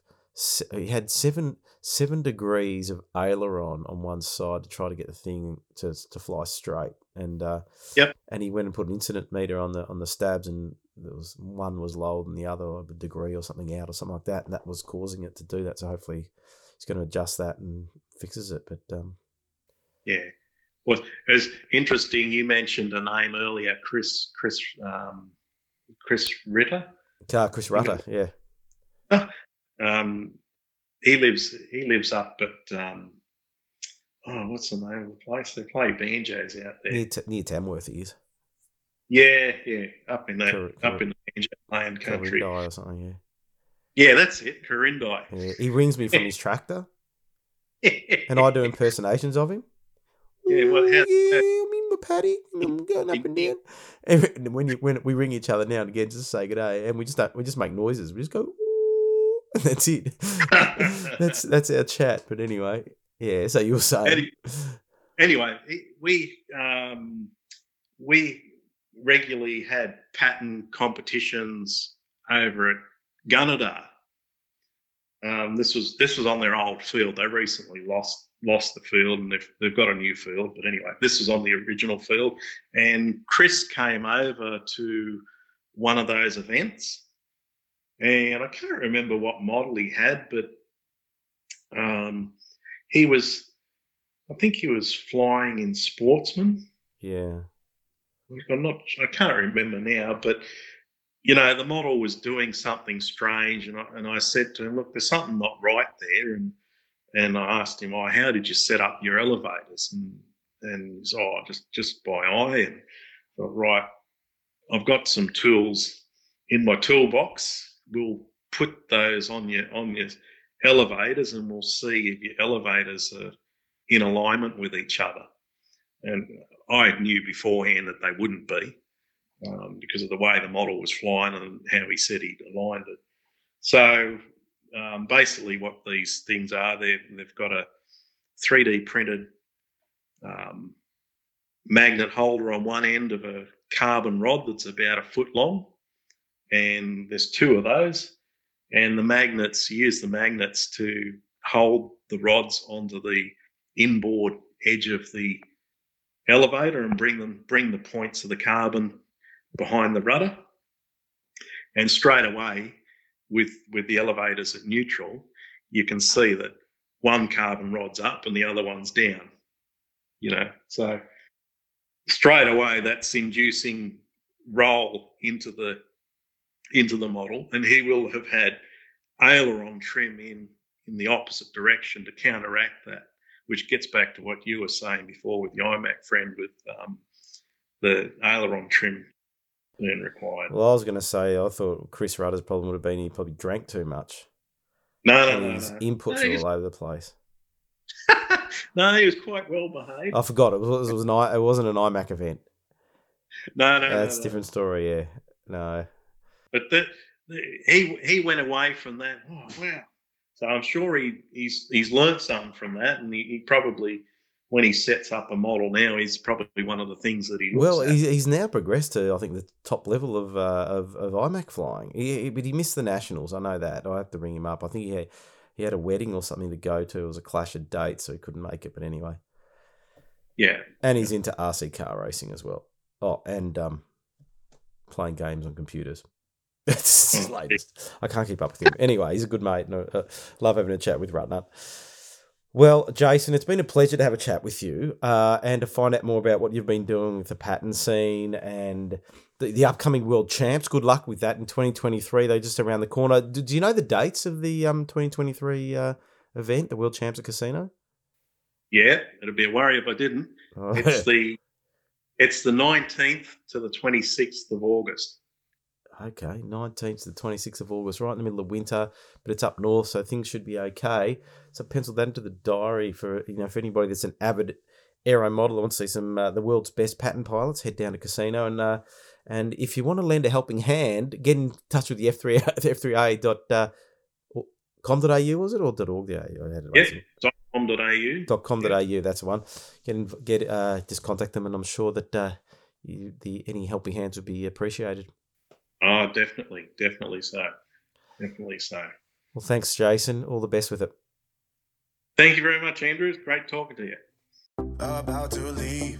he had seven seven degrees of aileron on one side to try to get the thing to to fly straight, and uh, Yep. and he went and put an incident meter on the on the stabs, and there was one was lower than the other, a degree or something out or something like that, and that was causing it to do that. So hopefully, he's going to adjust that and fixes it. But um, Yeah. Well, it was interesting. You mentioned a name earlier, Chris Chris um, Chris Ritter. uh, Chris Rutter, yeah, Um, he lives he lives up at um, oh, what's the name of the place? They play banjos out there. near, T- near Tamworth he is, Yeah, yeah, up in the Cor- up cor- in the banjo land country. Corindi or something. Yeah. Yeah, that's it, Corindi. yeah, he rings me from his tractor, and I do impersonations of him. Yeah, what- how- yeah, I'm in my and I'm going up and down. And when you when we ring each other now and again just to say good day, and we just don't, we just make noises. We just go, "Ooh," and that's it. that's that's our chat. But anyway, yeah. So you were saying, anyway, we um, we regularly had pattern competitions over at Gunnedah. Um, this was this was on their old field. They recently lost lost the field and they've they've got a new field. But anyway, this was on the original field. And Chris came over to one of those events, and I can't remember what model he had, but um, he was I think he was flying in Sportsman. yeah, I'm not. I can't remember now, but you know, the model was doing something strange, and I, and I said to him, "Look, there's something not right there." And and I asked him, "Oh, how did you set up your elevators?" And and he's, "Oh, just just by eye." And I thought, right, I've got some tools in my toolbox. We'll put those on your on your elevators, and we'll see if your elevators are in alignment with each other. And I knew beforehand that they wouldn't be um, because of the way the model was flying and how he said he'd aligned it. So um, basically, what these things are, they've, they've got a 3D printed um, magnet holder on one end of a carbon rod that's about a foot long, and there's two of those. And the magnets use the magnets to hold the rods onto the inboard edge of the elevator and bring them bring the points of the carbon behind the rudder. And straight away, with with the elevators at neutral, you can see that one carbon rod's up and the other one's down. You know, so straight away that's inducing roll into the into the model, and he will have had aileron trim in in the opposite direction to counteract that which gets back to what you were saying before with the IMAC friend with um, the aileron trim being required. well, I was going to say I thought Chris Rutter's problem would have been he probably drank too much. No, no, no, his no. inputs No, was- all over the place. no, he was quite well behaved. I forgot it was, it was an I, it wasn't an IMAC event. no, no, no, That's a no. different story. Yeah, no. But the, the, he he went away from that. Oh wow! So I'm sure he he's he's learned something from that, and he, he probably when he sets up a model now, he's probably one of the things that he. well, he's, he's now progressed to I think the top level of uh, of, of IMAC flying. He, but he missed the nationals. I know that. I have to ring him up. I think he had, he had a wedding or something to go to. It was a clash of dates, so he couldn't make it. But anyway. Yeah. And he's into RC car racing as well. Oh, and um, playing games on computers. It's latest. I can't keep up with him. Anyway, he's a good mate. No, uh, love having a chat with Rutnut. Well, Jason, it's been a pleasure to have a chat with you uh, and to find out more about what you've been doing with the pattern scene and the, the upcoming World Champs. Good luck with that in 2023. They're just around the corner. Do, do you know the dates of the um, 2023 uh, event, the World Champs at Casino? Yeah, it'd be a worry if I didn't. Oh. It's the it's the 19th to the 26th of August. Okay, 19th to the 26th of August, right in the middle of winter, but it's up north, so things should be okay. So pencil that into the diary for you know for anybody that's an avid aero model wants to see some uh, the world's best pattern pilots. Head down to Casino and uh, and if you want to lend a helping hand, get in touch with the F3 F3A dot uh, com.au was it or dot org? Yeah, dot com.au. Dot com.au. Yeah. That's the one. Get in, get uh, just contact them, and I'm sure that uh, you, the any helping hands would be appreciated. Oh, definitely, definitely so, definitely so. Well, thanks, Jason. All the best with it. Thank you very much, Andrew. It's great talking to you. About to leave,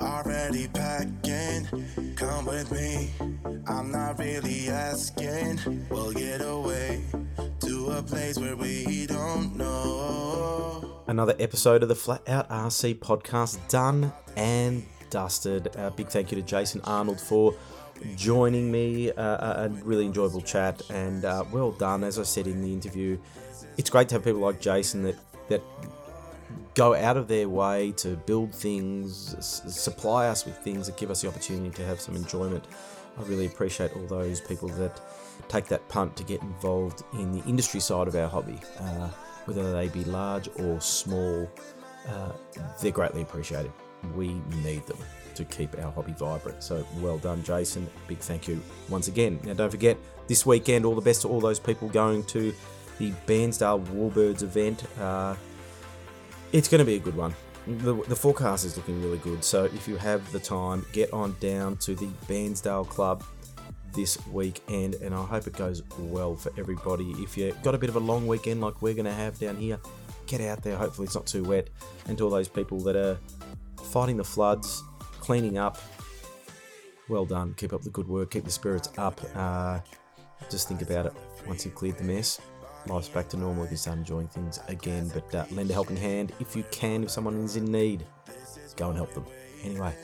already packing. Come with me. I'm not really asking. We'll get away to a place where we don't know. Another episode of the Flat Out RC podcast done and dusted. A big thank you to Jason Arnold for joining me. Uh, a really enjoyable chat and uh, well done. As I said in the interview, it's great to have people like Jason that that go out of their way to build things, s- supply us with things that give us the opportunity to have some enjoyment. I really appreciate all those people that take that punt to get involved in the industry side of our hobby, uh, whether they be large or small. Uh, they're greatly appreciated. We need them to keep our hobby vibrant. So well done, Jason. Big thank you once again. Now, don't forget this weekend, all the best to all those people going to the Bairnsdale Warbirds event. Uh, it's going to be a good one. The, the forecast is looking really good. So if you have the time, get on down to the Bairnsdale Club this weekend, and I hope it goes well for everybody. If you've got a bit of a long weekend like we're going to have down here, get out there. Hopefully, it's not too wet. And to all those people that are fighting the floods, cleaning up, well done. Keep up the good work. Keep the spirits up. Uh, just think about it once you've cleared the mess life's back to normal. You can start enjoying things again. But uh, lend a helping hand if you can. If someone is in need, go and help them. Anyway,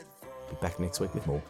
be back next week with more.